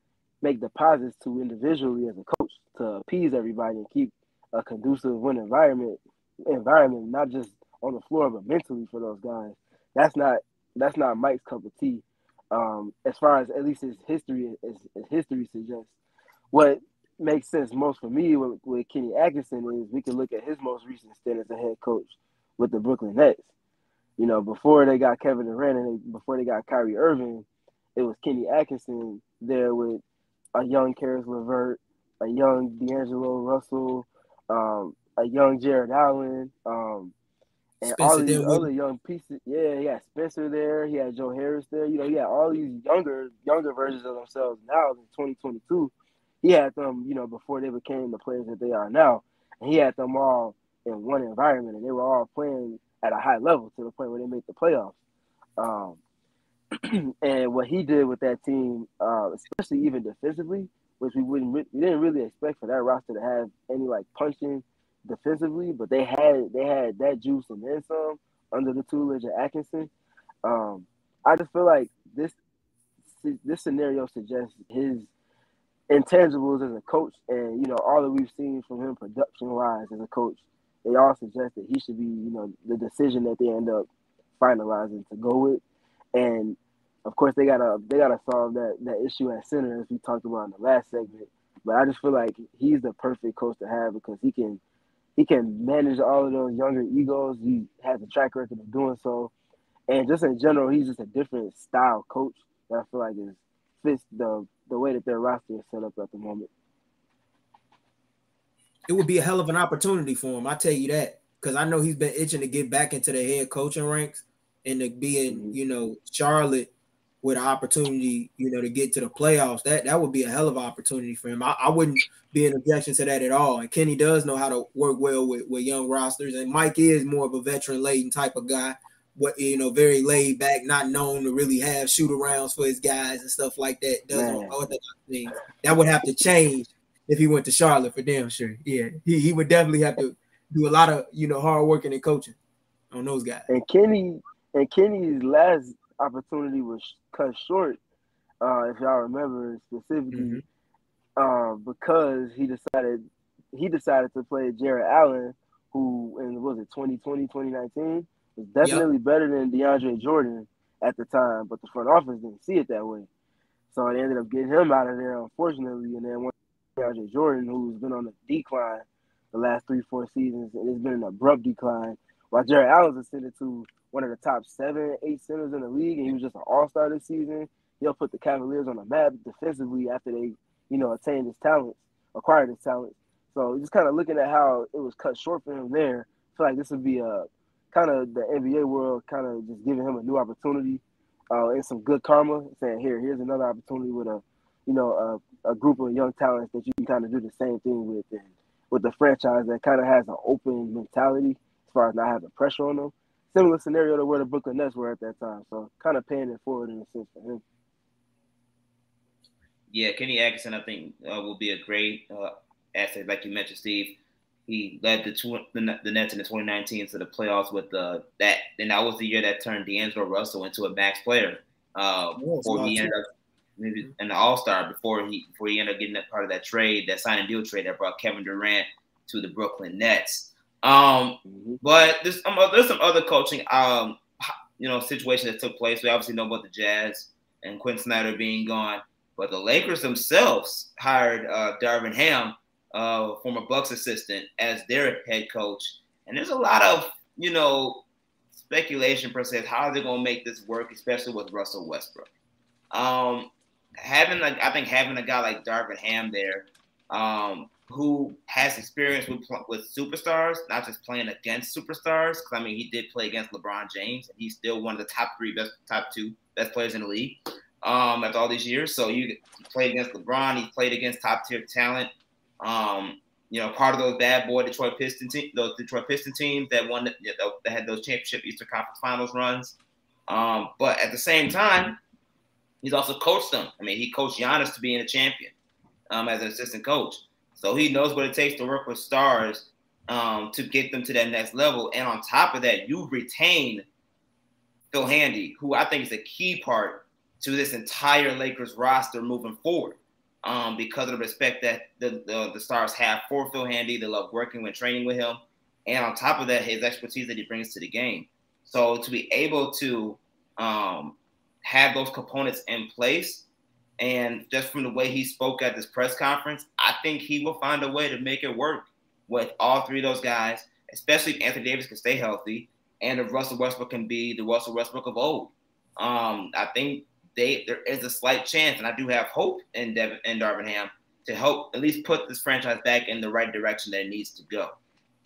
make deposits to individually as a coach to appease everybody and keep a conducive win environment environment, not just on the floor but mentally for those guys. That's not that's not Mike's cup of tea. Um, as far as at least his history as, as history suggests. What makes sense most for me with, with Kenny Atkinson is we can look at his most recent stint as a head coach with the Brooklyn Nets. You know, before they got Kevin Durant and they, before they got Kyrie Irving, it was Kenny Atkinson there with a young Caris LeVert, a young D'Angelo Russell, um, a young Jarrett Allen, um, and Spencer all these other young pieces. Yeah, he had Spencer there. He had Joe Harris there. You know, he had all these younger, younger versions of themselves now in 2022 he had them, you know, before they became the players that they are now. And he had them all in one environment, and they were all playing at a high level to the point where they made the playoffs. Um, and what he did with that team, uh, especially even defensively, which we wouldn't we didn't really expect for that roster to have any like punching defensively, but they had they had that juice and then some under the tutelage of Atkinson. Um, I just feel like this this scenario suggests his intangibles as a coach, and you know all that we've seen from him production wise as a coach, they all suggest that he should be you know the decision that they end up finalizing to go with, and of course they gotta they gotta solve that that issue at center as we talked about in the last segment. But I just feel like he's the perfect coach to have because he can he can manage all of those younger egos. He has a track record of doing so, and just in general, he's just a different style coach that I feel like is fits the the way that their roster is set up at the moment. It would be a hell of an opportunity for him. I tell you that because I know he's been itching to get back into the head coaching ranks and to be in, mm-hmm. you know, Charlotte with an opportunity, you know, to get to the playoffs. That that would be a hell of an opportunity for him. I, I wouldn't be an objection to that at all. And Kenny does know how to work well with, with young rosters, and Mike is more of a veteran laden type of guy what you know, very laid back, not known to really have shoot arounds for his guys and stuff like that. Doesn't. That would have to change if he went to Charlotte for damn sure. Yeah, he, he would definitely have to do a lot of you know hard working and coaching on those guys. And Kenny and Kenny's last opportunity was cut short, uh, if y'all remember specifically, mm-hmm. uh, because he decided he decided to play Jarrett Allen, who in was it 2020, 2019 was definitely yep. better than DeAndre Jordan at the time, but the front office didn't see it that way. So they ended up getting him out of there, unfortunately. And then one DeAndre Jordan, who's been on a decline the last three, four seasons, and it's been an abrupt decline. While Jarrett Allen's ascended to one of the top seven, eight centers in the league, and he was just an all-star this season. He'll put the Cavaliers on the map defensively after they, you know, attained his talents, acquired his talents. So just kind of looking at how it was cut short for him there, I feel like this would be a kind of the NBA world kind of just giving him a new opportunity uh, and some good karma, saying here, here's another opportunity with a, you know, a, a group of young talents that you can kind of do the same thing with, and with the franchise that kind of has an open mentality as far as not having pressure on them. Similar scenario to where the Brooklyn Nets were at that time, so kind of paying it forward in a sense for him. Yeah, Kenny Atkinson, I think, uh, will be a great uh, asset, like you mentioned, Steve. He led the, tw- the, the Nets in the 2019 to the playoffs with the that, and that was the year that turned D'Angelo Russell into a max player. Uh, before he ended up maybe an All Star before he before he ended up getting that part of that trade, that sign and deal trade that brought Kevin Durant to the Brooklyn Nets. Um, mm-hmm. but there's um, there's some other coaching um you know situations that took place. We obviously know about the Jazz and Quin Snyder being gone, but the Lakers themselves hired uh, Darvin Ham uh, former Bucks assistant, as their head coach. And there's a lot of, you know, speculation per se, how they're going to make this work, especially with Russell Westbrook. Um, having, like I think, having a guy like Darvin Ham there, um, who has experience with with superstars, not just playing against superstars. Because I mean, he did play against LeBron James, and he's still one of the top three best, top two best players in the league. Um, after all these years, so you played against LeBron, he played against top tier talent. Um, you know, part of those bad boy Detroit Piston team, those Detroit Piston teams that won, that, that had those championship Eastern Conference Finals runs. Um, but at the same time, He's also coached them. I mean, he coached Giannis to being a champion um, as an assistant coach. So he knows what it takes to work with stars um, to get them to that next level. And on top of that, you retain Phil Handy, who I think is a key part to this entire Lakers roster moving forward. Um, because of the respect that the, the, the stars have for Phil Handy, they love working with training with him, and on top of that, his expertise that he brings to the game. So to be able to um, have those components in place, and just from the way he spoke at this press conference, I think he will find a way to make it work with all three of those guys, especially if Anthony Davis can stay healthy and if Russell Westbrook can be the Russell Westbrook of old. Um, I think they there is a slight chance, and I do have hope in Devin in Darvin Ham to help at least put this franchise back in the right direction that it needs to go.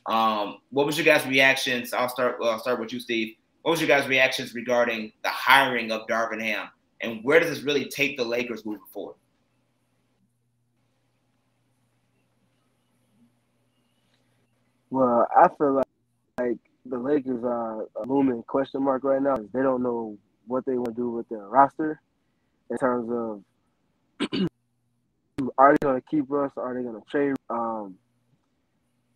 Um, what was your guys' reactions? I'll start. I'll start with you, Steve. What was your guys' reactions regarding the hiring of Darvin Ham, and where does this really take the Lakers moving forward? Well, I feel like, like the Lakers are a looming question mark right now. They don't know what they want to do with their roster in terms of are they going to keep Russ? Are they going to trade? Um,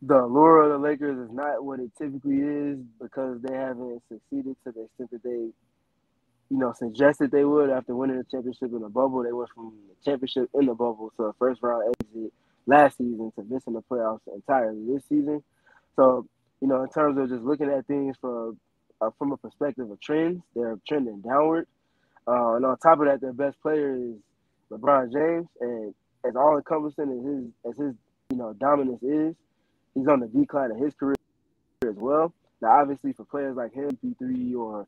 the allure of the Lakers is not what it typically is because they haven't succeeded to the extent that they, you know, suggested they would after winning the championship in the bubble. They went from the championship in the bubble to a first round exit last season to missing the playoffs entirely this season. So, you know, in terms of just looking at things from uh, from a perspective of trends, they're trending downward. Uh, and on top of that, their best player is LeBron James, and as all encompassing as his as his you know dominance is, he's on the decline of his career as well. Now, obviously, for players like him, P3, or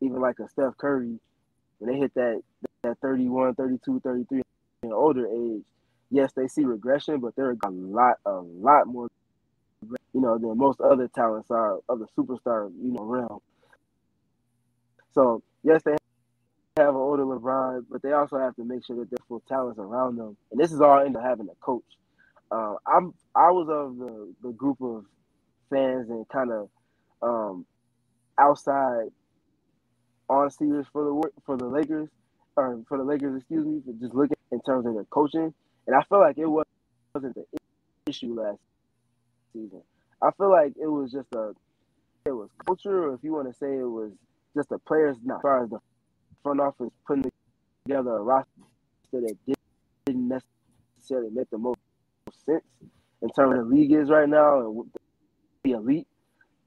even like a Steph Curry, when they hit that that 31, 32, 33 and older age, yes, they see regression, but they're a lot, a lot more you know, than most other talents are of the superstar, you know, realm. So yes, they have an older LeBron, but they also have to make sure that there's full talents around them. And this is all into having a coach. Uh, I'm I was of the, the group of fans and kind of um, outside on series for the for the Lakers or for the Lakers, excuse me, just looking in terms of their coaching. And I feel like it wasn't the issue last season. I feel like it was just a it was culture, or if you want to say it was just the players, not as far as the front office putting together a roster that didn't necessarily make the most sense in terms of the league is right now and the elite.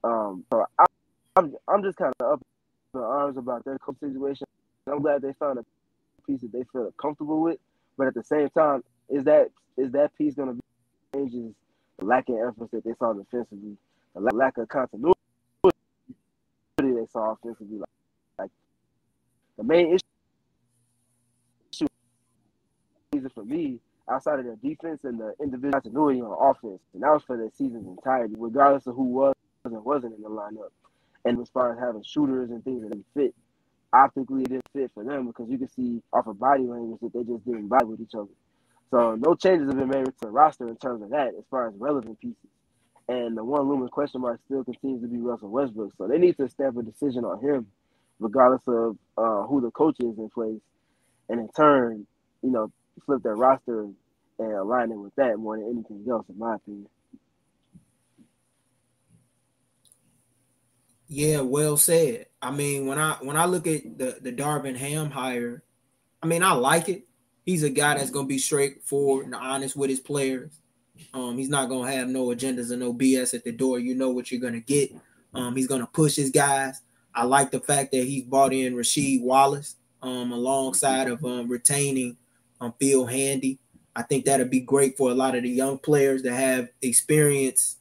Um, so I, I'm I'm just kind of up in arms about their coach situation. I'm glad they found a piece that they feel comfortable with, but at the same time, is that is that piece going to be changes the lacking efforts that they saw defensively, the lack of continuity they saw offensively. Like, like the main issue for me outside of their defense and the individual continuity on offense, and that was for the season's entirety, regardless of who was and wasn't in the lineup. And as far as having shooters and things that didn't fit, optically it didn't fit for them because you could see off of body language that they just didn't vibe with each other. So no changes have been made to the roster in terms of that as far as relevant pieces. And the one looming question mark still continues to be Russell Westbrook. So they need to stamp a decision on him, regardless of uh, who the coach is in place. And in turn, you know, flip their roster and align it with that more than anything else, in my opinion. Yeah, well said. I mean, when I when I look at the the Darvin Ham hire, I mean, I like it he's a guy that's gonna be straightforward and honest with his players. Um, he's not gonna have no agendas and no BS at the door. You know what you're gonna get. Um, he's gonna push his guys. I like the fact that he's brought in Rasheed Wallace um, alongside of um, retaining um, Phil Handy. I think that'd be great for a lot of the young players that have experience,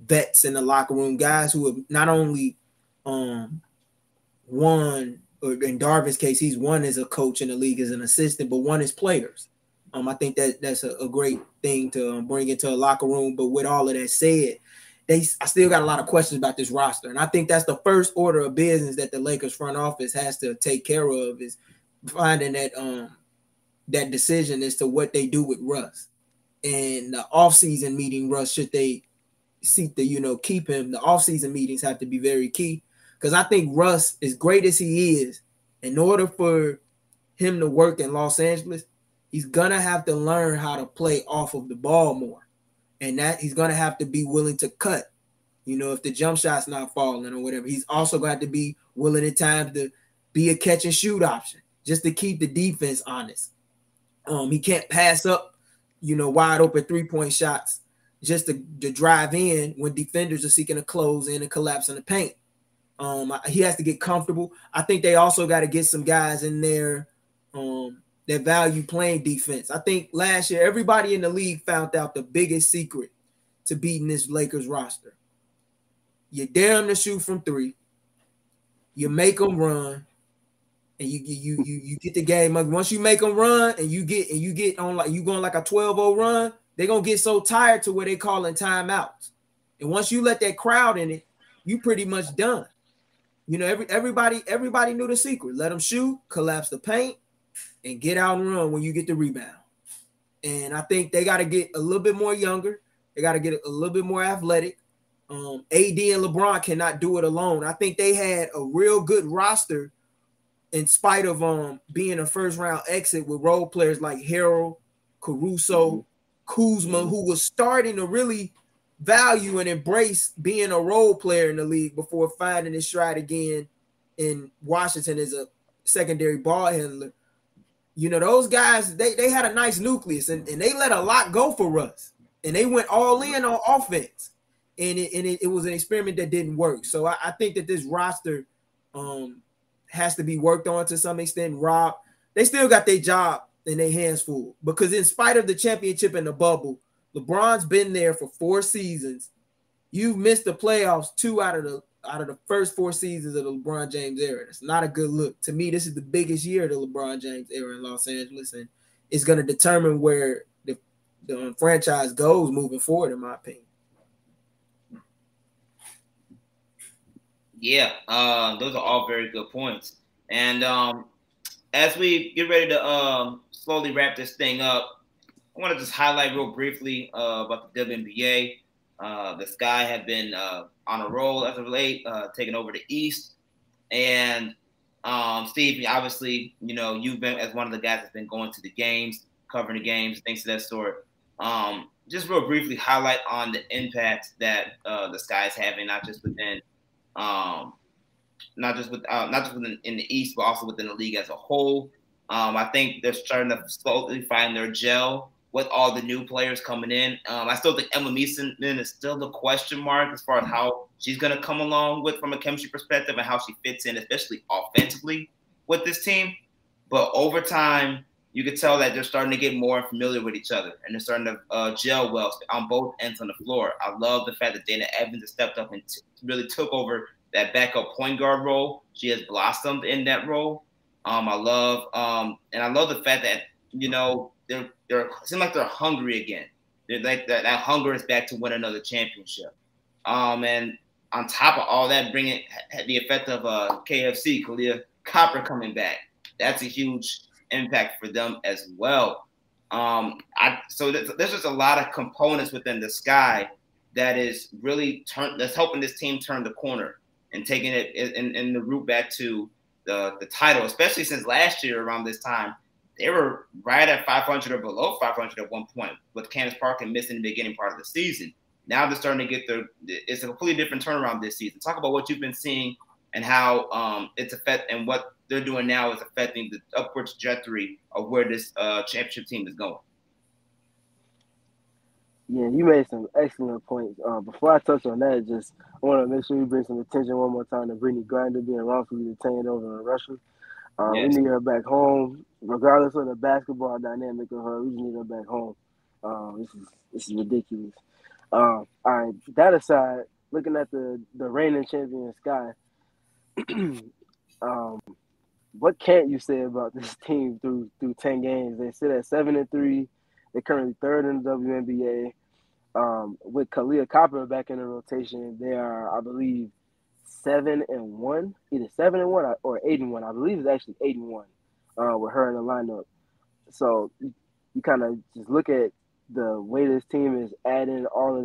vets in the locker room, guys who have not only um, won or in Darvin's case, he's one as a coach in the league as an assistant, but one as players. Um, I think that that's a, a great thing to um, bring into a locker room. But with all of that said, they I still got a lot of questions about this roster, and I think that's the first order of business that the Lakers front office has to take care of is finding that um that decision as to what they do with Russ. And the offseason meeting, Russ, should they seek to, you know, keep him, the offseason meetings have to be very key because I think Russ, as great as he is, in order for him to work in Los Angeles, he's gonna have to learn how to play off of the ball more, and that he's gonna have to be willing to cut. You know, if the jump shot's not falling or whatever, he's also got to be willing at times to be a catch and shoot option just to keep the defense honest. Um, he can't pass up, you know, wide open three point shots just to, to drive in when defenders are seeking to close in and collapse in the paint. Um, he has to get comfortable. I think they also got to get some guys in there um, that value playing defense. I think last year everybody in the league found out the biggest secret to beating this Lakers roster. You dare them to shoot from three. You make them run, and you you you you get the game. Once you make them run, and you get and you get on like you going like a 12-0 run, they're gonna get so tired to where they calling timeouts. And once you let that crowd in it, you pretty much done. You know, every everybody everybody knew the secret. Let them shoot, collapse the paint, and get out and run when you get the rebound. And I think they got to get a little bit more younger. They got to get a little bit more athletic. Um, AD and LeBron cannot do it alone. I think they had a real good roster in spite of um being a first round exit with role players like Harold, Caruso, mm-hmm. Kuzma, who was starting to really value and embrace being a role player in the league before finding his stride again in Washington as a secondary ball handler. You know, those guys, they, they had a nice nucleus and, and they let a lot go for us. And they went all in on offense. And it, and it, it was an experiment that didn't work. So I, I think that this roster um, has to be worked on to some extent. Rob, they still got their job and their hands full because in spite of the championship and the bubble, LeBron's been there for four seasons. You've missed the playoffs two out of the out of the first four seasons of the LeBron James era. It's not a good look. To me, this is the biggest year of the LeBron James era in Los Angeles, and it's going to determine where the, the franchise goes moving forward, in my opinion. Yeah, uh, those are all very good points. And um, as we get ready to um, slowly wrap this thing up, I want to just highlight real briefly uh, about the WNBA. Uh, the Sky have been uh, on a roll as of late, uh, taking over the East. And um, Steve, obviously, you know, you've been as one of the guys that's been going to the games, covering the games, things of that sort. Um, just real briefly highlight on the impact that uh, the Sky is having, not just within, um, not just with, uh, not just within in the East, but also within the league as a whole. Um, I think they're starting to slowly find their gel with all the new players coming in. Um, I still think Emma Meesseman is still the question mark as far as how she's going to come along with from a chemistry perspective and how she fits in, especially offensively with this team. But over time, you could tell that they're starting to get more familiar with each other and they're starting to uh, gel well on both ends on the floor. I love the fact that Dana Evans has stepped up and t- really took over that backup point guard role. She has blossomed in that role. Um, I love um, and I love the fact that you know they're they're seem like they're hungry again. They're like that, that hunger is back to win another championship. Um, and on top of all that, bringing the effect of uh, KFC, Kahleah Copper coming back. That's a huge impact for them as well. Um, I so th- there's just a lot of components within the sky that is really turn that's helping this team turn the corner and taking it in, in the route back to the, the title, especially since last year around this time, they were right at 500 or below 500 at one point with Candace Parker missing the beginning part of the season. Now they're starting to get their, it's a completely different turnaround this season. Talk about what you've been seeing and how um, it's affect and what they're doing now is affecting the upward trajectory of where this uh, championship team is going. Yeah, you made some excellent points. Uh, before I touch on that, just I want to make sure you bring some attention one more time to Brittney Griner being wrongfully detained over in Russia. Um, yes. We need her back home, regardless of the basketball dynamic of her. We just need her back home. Um, this is this is ridiculous. Um, all right, that aside, looking at the the reigning champion Sky, um, what can't you say about this team through through ten games? They sit at seven and three. They're currently third in the WNBA. Um, with Kahleah Copper back in the rotation, they are, I believe, seven and one, either seven and one or eight and one. I believe it's actually eight and one uh, with her in the lineup. So you, you kind of just look at the way this team is adding all of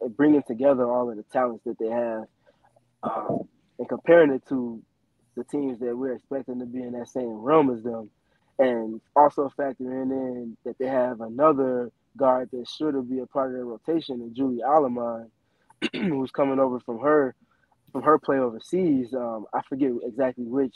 the, bringing together all of the talents that they have, um, and comparing it to the teams that we're expecting to be in that same room as them. and also factoring in that they have another guard that should be a part of their rotation, and Julie Allemand, who's coming over from her from her play overseas. Um, I forget exactly which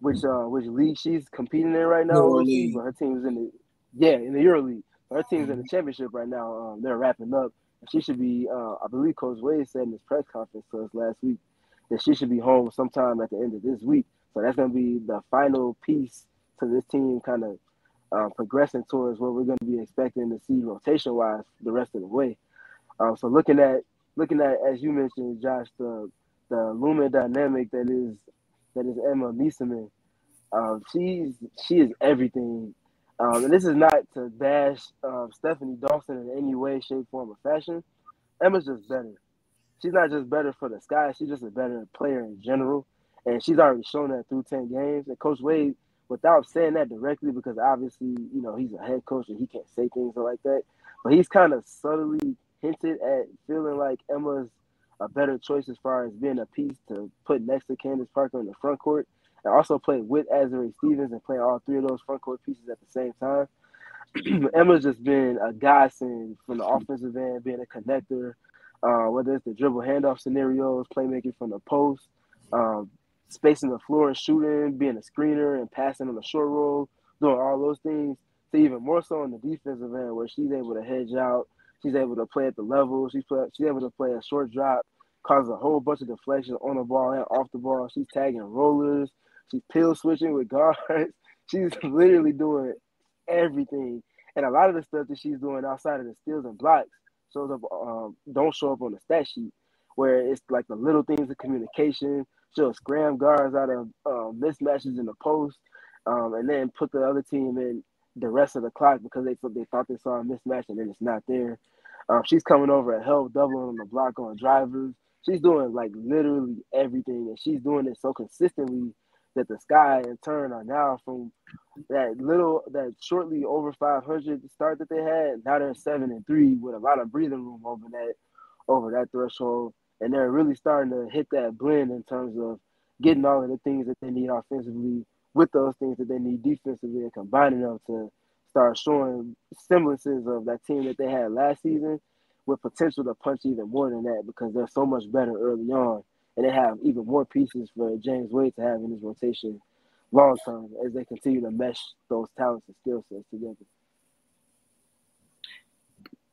which uh which league she's competing in right now overseas, but her team's in the yeah in the Euro League. Her team's in the championship right now. Um, they're wrapping up. She should be. Uh, I believe Coach Wade said in his press conference to us last week that she should be home sometime at the end of this week. So that's going to be the final piece to this team kind of uh, progressing towards what we're going to be expecting to see rotation wise the rest of the way. Um, so looking at looking at as you mentioned, Josh, the the looming dynamic that is that is Emma Meesseman. Um, she's she is everything, um, and this is not to bash uh, Stefanie Dolson in any way, shape, form, or fashion. Emma's just better. She's not just better for the sky; she's just a better player in general, and she's already shown that through ten games. And Coach Wade, without saying that directly, because obviously you know he's a head coach and he can't say things like that, but he's kind of subtly hinted at feeling like Emma's a better choice as far as being a piece to put next to Candace Parker in the front court, and also play with Azurá Stevens and play all three of those front court pieces at the same time. Emma's just been a godsend from the offensive end, being a connector, uh, whether it's the dribble handoff scenarios, playmaking from the post, um, spacing the floor and shooting, being a screener and passing on the short roll, doing all those things. To even more so on the defensive end, where she's able to hedge out She's able to play at the level. She's play, she's able to play a short drop, causes a whole bunch of deflections on the ball and off the ball. She's tagging rollers. She's pill switching with guards. She's literally doing everything. And a lot of the stuff that she's doing outside of the steals and blocks shows up um, don't show up on the stat sheet, where it's like the little things of communication. She'll scram guards out of um, mismatches in the post, um, and then put the other team in the rest of the clock because they they thought they saw a mismatch and then it's not there. Um, she's coming over at help, doubling on the block on drivers. She's doing like literally everything, and she's doing it so consistently that the sky in turn are now from that little that shortly over 500 start that they had. Now they're seven and three with a lot of breathing room over that over that threshold, and they're really starting to hit that blend in terms of getting all of the things that they need offensively with those things that they need defensively and combining them to start showing semblances of that team that they had last season with potential to punch even more than that because they're so much better early on and they have even more pieces for James Wade to have in his rotation long term as they continue to mesh those talents and skill sets together.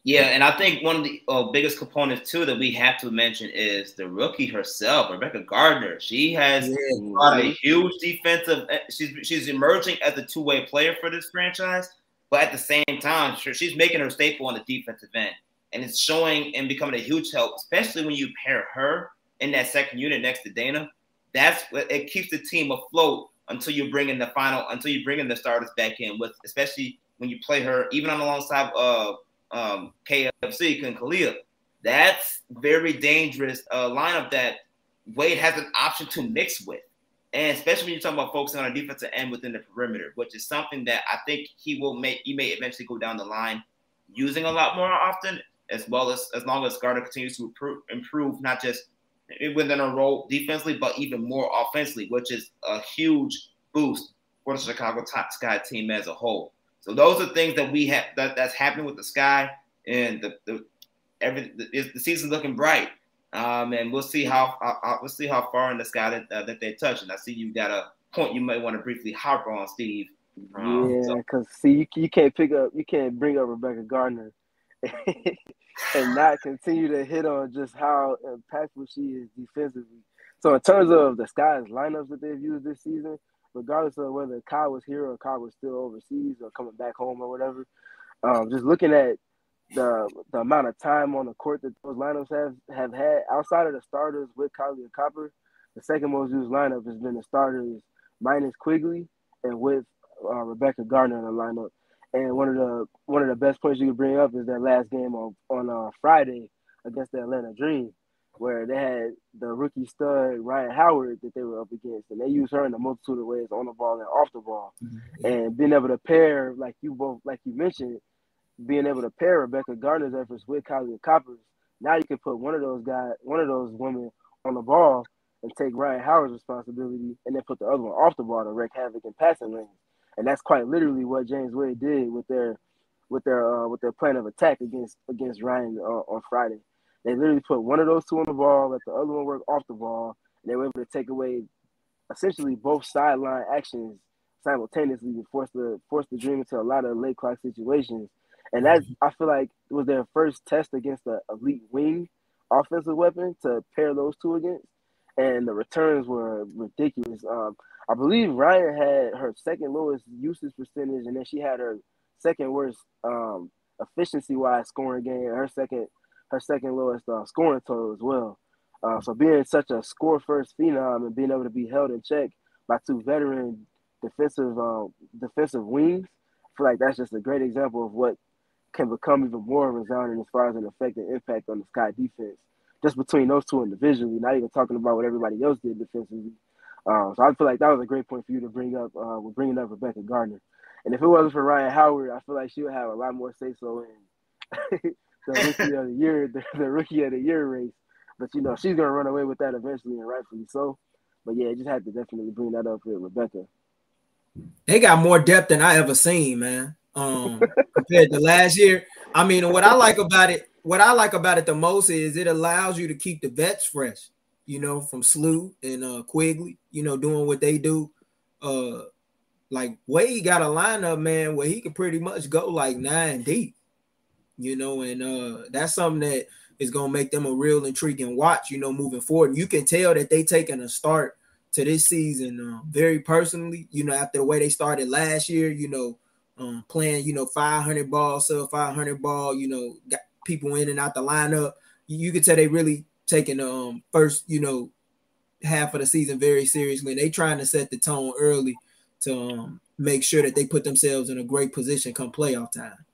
Yeah, and I think one of the uh, biggest components too that we have to mention is the rookie herself, Rebekah Gardner. She has yeah. a huge defensive. Eh, she's she's emerging as a two way player for this franchise, but at the same time, she's making her staple on the defensive end, and it's showing and becoming a huge help, especially when you pair her in that second unit next to Dana. That's what it keeps the team afloat until you bring in the final, until you bring in the starters back in with, especially when you play her even on alongside uh um, KFC, Kunkalia. That's very dangerous uh, lineup that Wade has an option to mix with. And especially when you're talking about focusing on a defensive end within the perimeter, which is something that I think he will make, he may eventually go down the line using a lot more often, as well as as long as Gardner continues to improve, improve not just within a role defensively, but even more offensively, which is a huge boost for the Chicago Top Sky team as a whole. So those are things that we have that, that's happening with the sky and the, the every the, the season's looking bright. Um, and we'll see how, how, we'll see how far in the sky that, uh, that they touch. And I see you got a point you might want to briefly harp on, Steve. Um, yeah, because so. see, you, you can't pick up, you can't bring up Rebekah Gardner and not continue to hit on just how impactful she is defensively. So in terms of the Sky's lineups that they've used this season, regardless of whether Kai was here or Kai was still overseas or coming back home or whatever. Um, just looking at the the amount of time on the court that those lineups have have had outside of the starters with Kylie and Copper, the second most used lineup has been the starters minus Quigley and with uh, Rebekah Gardner in the lineup. And one of the one of the best points you could bring up is that last game on on uh, Friday against the Atlanta Dream where they had the rookie stud Rhyne Howard that they were up against, and they used her in a multitude of ways on the ball and off the ball, mm-hmm. and being able to pair like you both like you mentioned, being able to pair Rebekah Gardner's efforts with Kahleah Copper's. Now you can put one of those guys, one of those women on the ball and take Rhyne Howard's responsibility, and then put the other one off the ball to wreak havoc in passing lanes. And that's quite literally what James Wade did with their with their uh, with their plan of attack against against Rhyne uh, on Friday. They literally put one of those two on the ball, let the other one work off the ball, and they were able to take away essentially both sideline actions simultaneously to force the force the dream into a lot of late clock situations. And that I feel like was their first test against the elite wing offensive weapon to pair those two against. And the returns were ridiculous. Um, I believe Rhyne had her second lowest usage percentage, and then she had her second worst um, efficiency wise scoring game. Her second her second lowest uh, scoring total as well. Uh, so being such a score first phenom and being able to be held in check by two veteran defensive uh, defensive wings, I feel like that's just a great example of what can become even more resounding as far as an effective impact on the Sky defense. Just between those two individually, not even talking about what everybody else did defensively. Uh, so I feel like that was a great point for you to bring up uh, with bringing up Rebekah Gardner. And if it wasn't for Rhyne Howard, I feel like she would have a lot more say so in the rookie of the year, the, the, rookie of the year race. But you know, she's gonna run away with that eventually, and rightfully so. But yeah, I just had to definitely bring that up with Rebekah. They got more depth than I ever seen, man. Um, compared to last year. I mean, what I like about it, what I like about it the most is it allows you to keep the vets fresh. You know, from Slew and uh, Quigley, you know, doing what they do. Uh, like Wade got a lineup, man, where he could pretty much go like nine deep, you know, and uh that's something that is gonna make them a real intriguing watch, you know, moving forward. And you can tell that they taking a start to this season uh, very personally, you know, after the way they started last year, you know, um, playing, you know, 500 ball, sub 500 ball, you know, got people in and out the lineup. You, you can tell they really taking um first, you know, half of the season very seriously. And they trying to set the tone early to um, make sure that they put themselves in a great position come playoff time.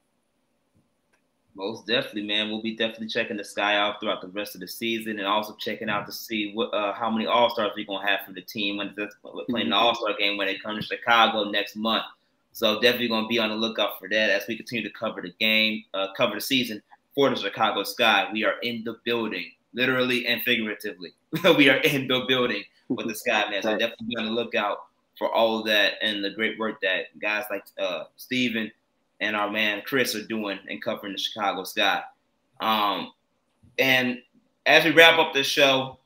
Most definitely, man. We'll be definitely checking the sky out throughout the rest of the season, and also checking out to see what uh, how many All Stars we're gonna have for the team when we're playing the mm-hmm. All Star game when they come to Chicago next month. So definitely gonna be on the lookout for that as we continue to cover the game, uh, cover the season for the Chicago Sky. We are in the building, literally and figuratively. we are in the building with the Sky man. So definitely be on the lookout for all of that and the great work that guys like uh, Steven and our man Chris are doing and covering the Chicago Sky. Um, and as we wrap up this show,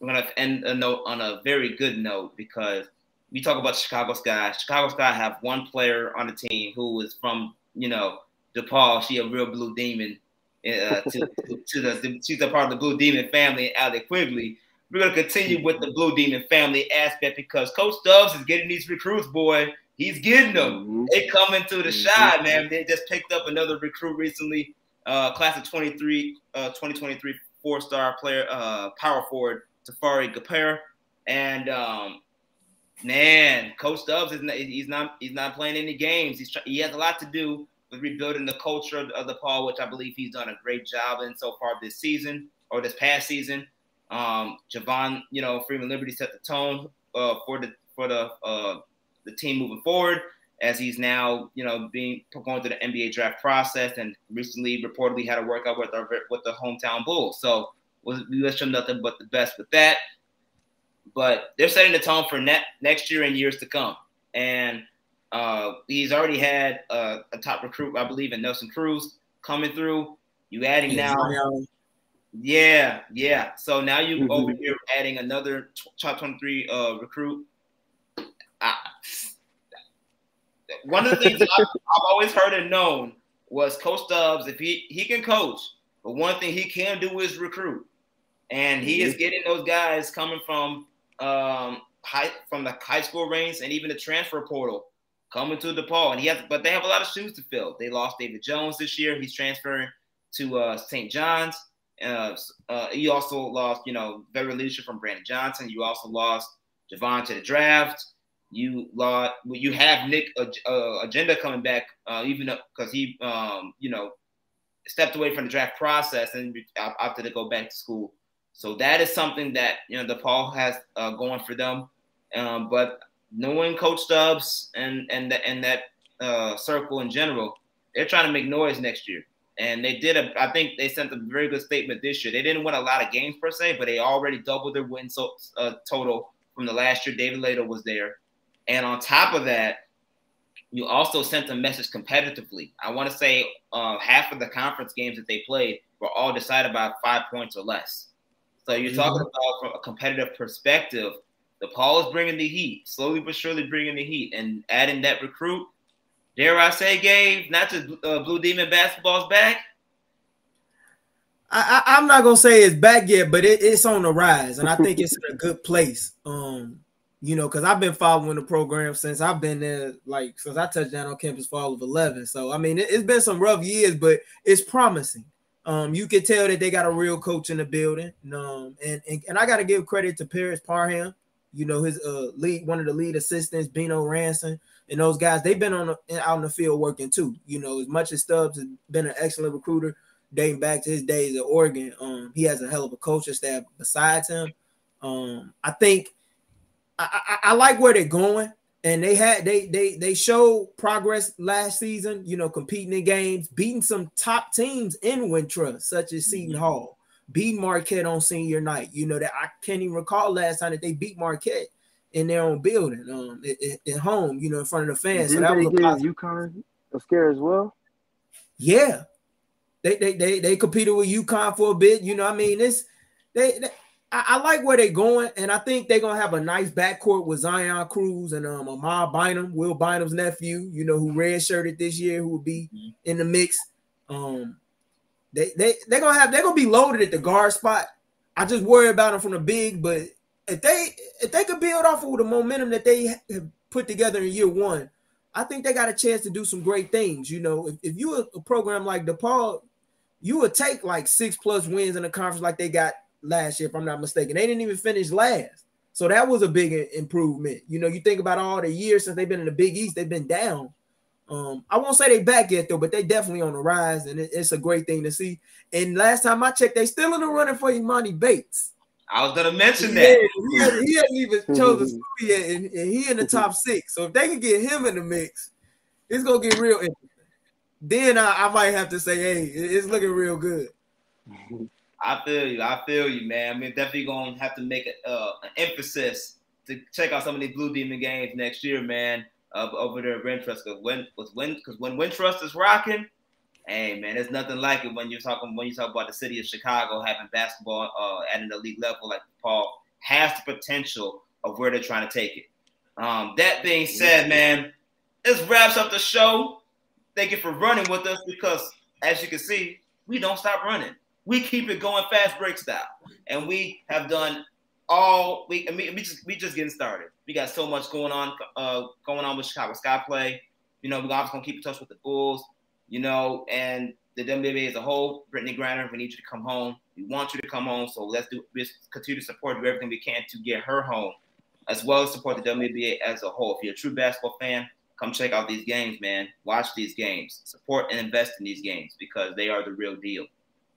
I'm gonna end a note on a very good note because we talk about Chicago Sky. Chicago Sky have one player on the team who is from you know DePaul. She a real blue demon. Uh, to, to, the, she's a part of the Blue Demon family, Allie Quigley. We're gonna continue with the Blue Demon family aspect because Coach Stubbs is getting these recruits, boy. He's getting them. Mm-hmm. They coming to the mm-hmm. shot, man. They just picked up another recruit recently, uh, class of 23, uh, 2023 four-star player, uh, power forward, Tafari Gapere. And um, man, Coach Stubbs is not, he's not he's not playing any games. He's he has a lot to do rebuilding the culture of, of DePaul, which I believe he's done a great job in so far this season or this past season. Um, Javon, you know, Freeman Liberty set the tone uh, for the for the uh, the team moving forward as he's now, you know, being going through the NBA draft process and recently reportedly had a workout with our with the hometown Bulls. So we wish him nothing but the best with that. But they're setting the tone for net, next year and years to come. And uh, he's already had a top recruit, I believe, in Nelson Cruz coming through. You adding now yeah, yeah. So now you mm-hmm. over here adding another top 23 uh, recruit. I, one of the things I've, I've, always heard and known was Coach Stubbs, if he, he can coach, but one thing he can do is recruit. And he mm-hmm. is getting those guys coming from um, high from the high school ranks and even the transfer portal coming to DePaul. And he has, but they have a lot of shoes to fill. They lost David Jones this year. He's transferring to uh, St. John's. Uh, uh, you also lost, you know, veteran leadership from Brandon Johnson. You also lost Javon to the draft. You lost. You have Nick uh, Ongenda coming back, uh, even because he, um, you know, stepped away from the draft process and opted to go back to school. So that is something that you know DePaul has uh, going for them. Um, but knowing Coach Stubbs and and the, and that uh, circle in general, they're trying to make noise next year and they did a. I think they sent a very good statement this year. They didn't win a lot of games per se, but they already doubled their win so, uh, total from the last year. David Lato was there, and on top of that, you also sent a message competitively. I want to say uh, half of the conference games that they played were all decided by five points or less. So you're mm-hmm. talking about from a competitive perspective. DePaul is bringing the heat, slowly but surely bringing the heat, and adding that recruit. Dare I say, Gabe, not just uh, Blue Demon basketball's back. I, am not gonna say it's back yet, but it, it's on the rise, and I think it's in a good place. Um, you know, because I've been following the program since I've been there, like since I touched down on campus fall of 11. So I mean, it, has been some rough years, but it's promising. Um, you can tell that they got a real coach in the building. Um, and and, and I got to give credit to Paris Parham. You know, his uh lead, one of the lead assistants, Bino Ranson, and those guys. They've been on the, out in the field working too. You know, as much as Stubbs has been an excellent recruiter dating back to his days at Oregon. Um, he has a hell of a coaching staff besides him. Um, I think I, I, I, like where they're going, and they had they they they showed progress last season. You know, competing in games, beating some top teams in Wintrust, such as Seton mm-hmm. Hall, beating Marquette on senior night. You know that I can't even recall last time that they beat Marquette in their own building, um, at, at home. You know, in front of the fans. Didn't so that was a UConn a scare as well. Yeah, they they they they competed with UConn for a bit. You know, I mean, this they, they I, I, like where they're going, and I think they're gonna have a nice backcourt with Zion Cruz and um Ahmad Bynum, Will Bynum's nephew. You know, who redshirted this year, who will be mm-hmm. in the mix. Um, they they they're gonna have they're gonna be loaded at the guard spot. I just worry about them from the big, but if they if they could build off of the momentum that they have put together in year one, I think they got a chance to do some great things. You know, if, if you a, a program like DePaul, you would take like six plus wins in the conference like they got last year, if I'm not mistaken. They didn't even finish last. So that was a big improvement. You know, you think about all the years since they've been in the Big East, they've been down. Um, I won't say they back yet though, but they definitely on the rise, and it, it's a great thing to see. And last time I checked, they still in the running for Emoni Bates. I was gonna mention that he, had, he hadn't even chosen school yet, and, and, he in the top six. So if they can get him in the mix, it's gonna get real interesting then I, I, might have to say, hey, it's looking real good. I feel you. I feel you, man. I mean, definitely gonna have to make a, uh, an emphasis to check out some of these Blue Demon games next year, man. Uh, over there at Wintrust, because when because when because when Wintrust is rocking, hey man, there's nothing like it when you're talking when you talk about the city of Chicago having basketball uh, at an elite level like Paul has the potential of where they're trying to take it. Um, that being said, man, this wraps up the show. Thank you for running with us because, as you can see, we don't stop running. We keep it going fast break style, and we have done all we. I mean, we just we just getting started. We got so much going on, uh, going on with Chicago Sky Play. You know, we're obviously gonna keep in touch with the Bulls. You know, and the WNBA as a whole. Brittney Griner, we need you to come home. We want you to come home. So let's do let's continue to support, do everything we can to get her home, as well as support the WNBA as a whole. If you're a true basketball fan, come check out these games, man. Watch these games, support and invest in these games because they are the real deal.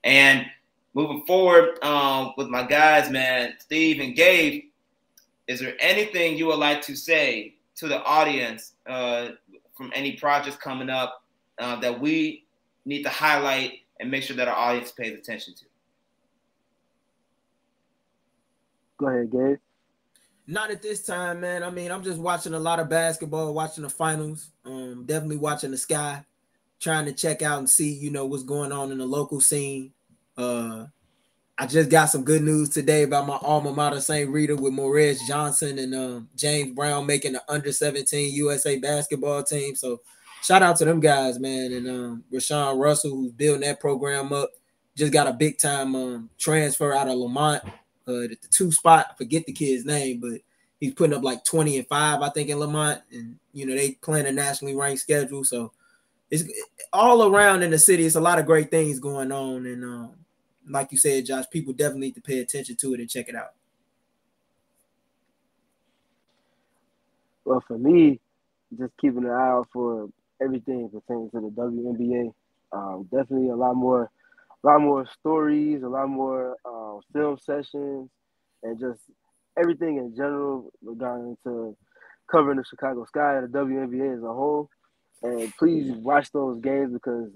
And moving forward um, with my guys, man, Steve and Gabe, is there anything you would like to say to the audience uh, from any projects coming up uh, that we need to highlight and make sure that our audience pays attention to? Go ahead, Gabe. Not at this time, man. I mean, I'm just watching a lot of basketball, watching the finals. Um, definitely watching the sky, trying to check out and see, you know, what's going on in the local scene. Uh, I just got some good news today about my alma mater, St. Rita, with Morez Johnson and um, James Brown making the under 17 USA basketball team. So shout out to them guys, man. And um, Rashawn Russell, who's building that program up, just got a big time um, transfer out of Lemont uh, at the two spot. I forget the kid's name, but he's putting up like 20 and 5, I think, in Lemont. And you know, they playing a nationally ranked schedule. So it's all around in the city. It's a lot of great things going on. And um, like you said, Josh, people definitely need to pay attention to it and check it out. Well, for me, just keeping an eye out for everything pertaining to the WNBA. Um, definitely a lot more a lot more stories, a lot more uh, film sessions, and just everything in general regarding to covering the Chicago Sky and the WNBA as a whole. And please watch those games because,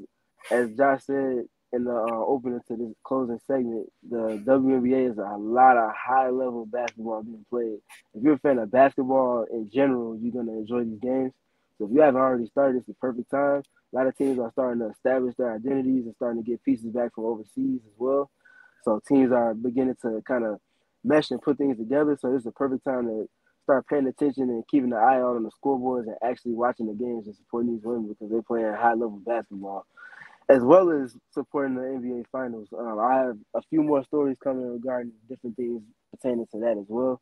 as Josh said in the uh, opening to this closing segment, the WNBA is a lot of high level basketball being played. If you're a fan of basketball in general, you're gonna enjoy these games. So if you haven't already started, it's the perfect time. A lot of teams are starting to establish their identities and starting to get pieces back from overseas as well. So teams are beginning to kind of mesh and put things together. So it's the perfect time to start paying attention and keeping an eye out on the scoreboards and actually watching the games and supporting these women because they're playing high level basketball, as well as supporting the NBA Finals. Um, I have a few more stories coming regarding different things pertaining to that as well.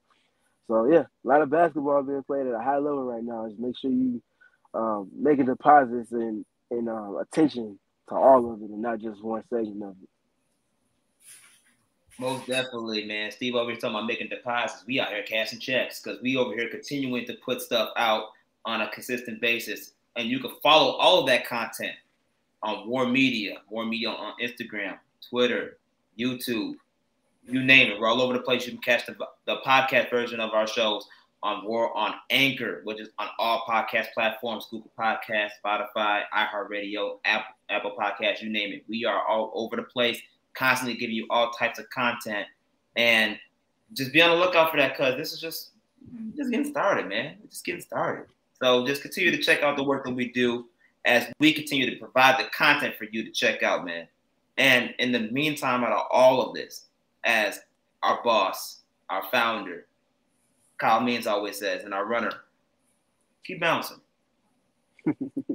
So yeah, a lot of basketball being played at a high level right now. Just make sure you um, making deposits and and uh, attention to all of it and not just one segment of it. Most definitely, man. Steve over here talking about making deposits. We out here cashing checks because we over here continuing to put stuff out on a consistent basis. And you can follow all of that content on War Media, War Media on Instagram, Twitter, YouTube, you name it. We're all over the place. You can catch the, the podcast version of our shows on War on Anchor, which is on all podcast platforms, Google Podcast, Spotify, iHeartRadio, Apple, Apple Podcasts, you name it. We are all over the place constantly giving you all types of content. And just be on the lookout for that because this is just just getting started, man. Just getting started. So just continue to check out the work that we do as we continue to provide the content for you to check out, man. And in the meantime, out of all of this, as our boss, our founder, Kyle Means always says, and our runner, keep bouncing.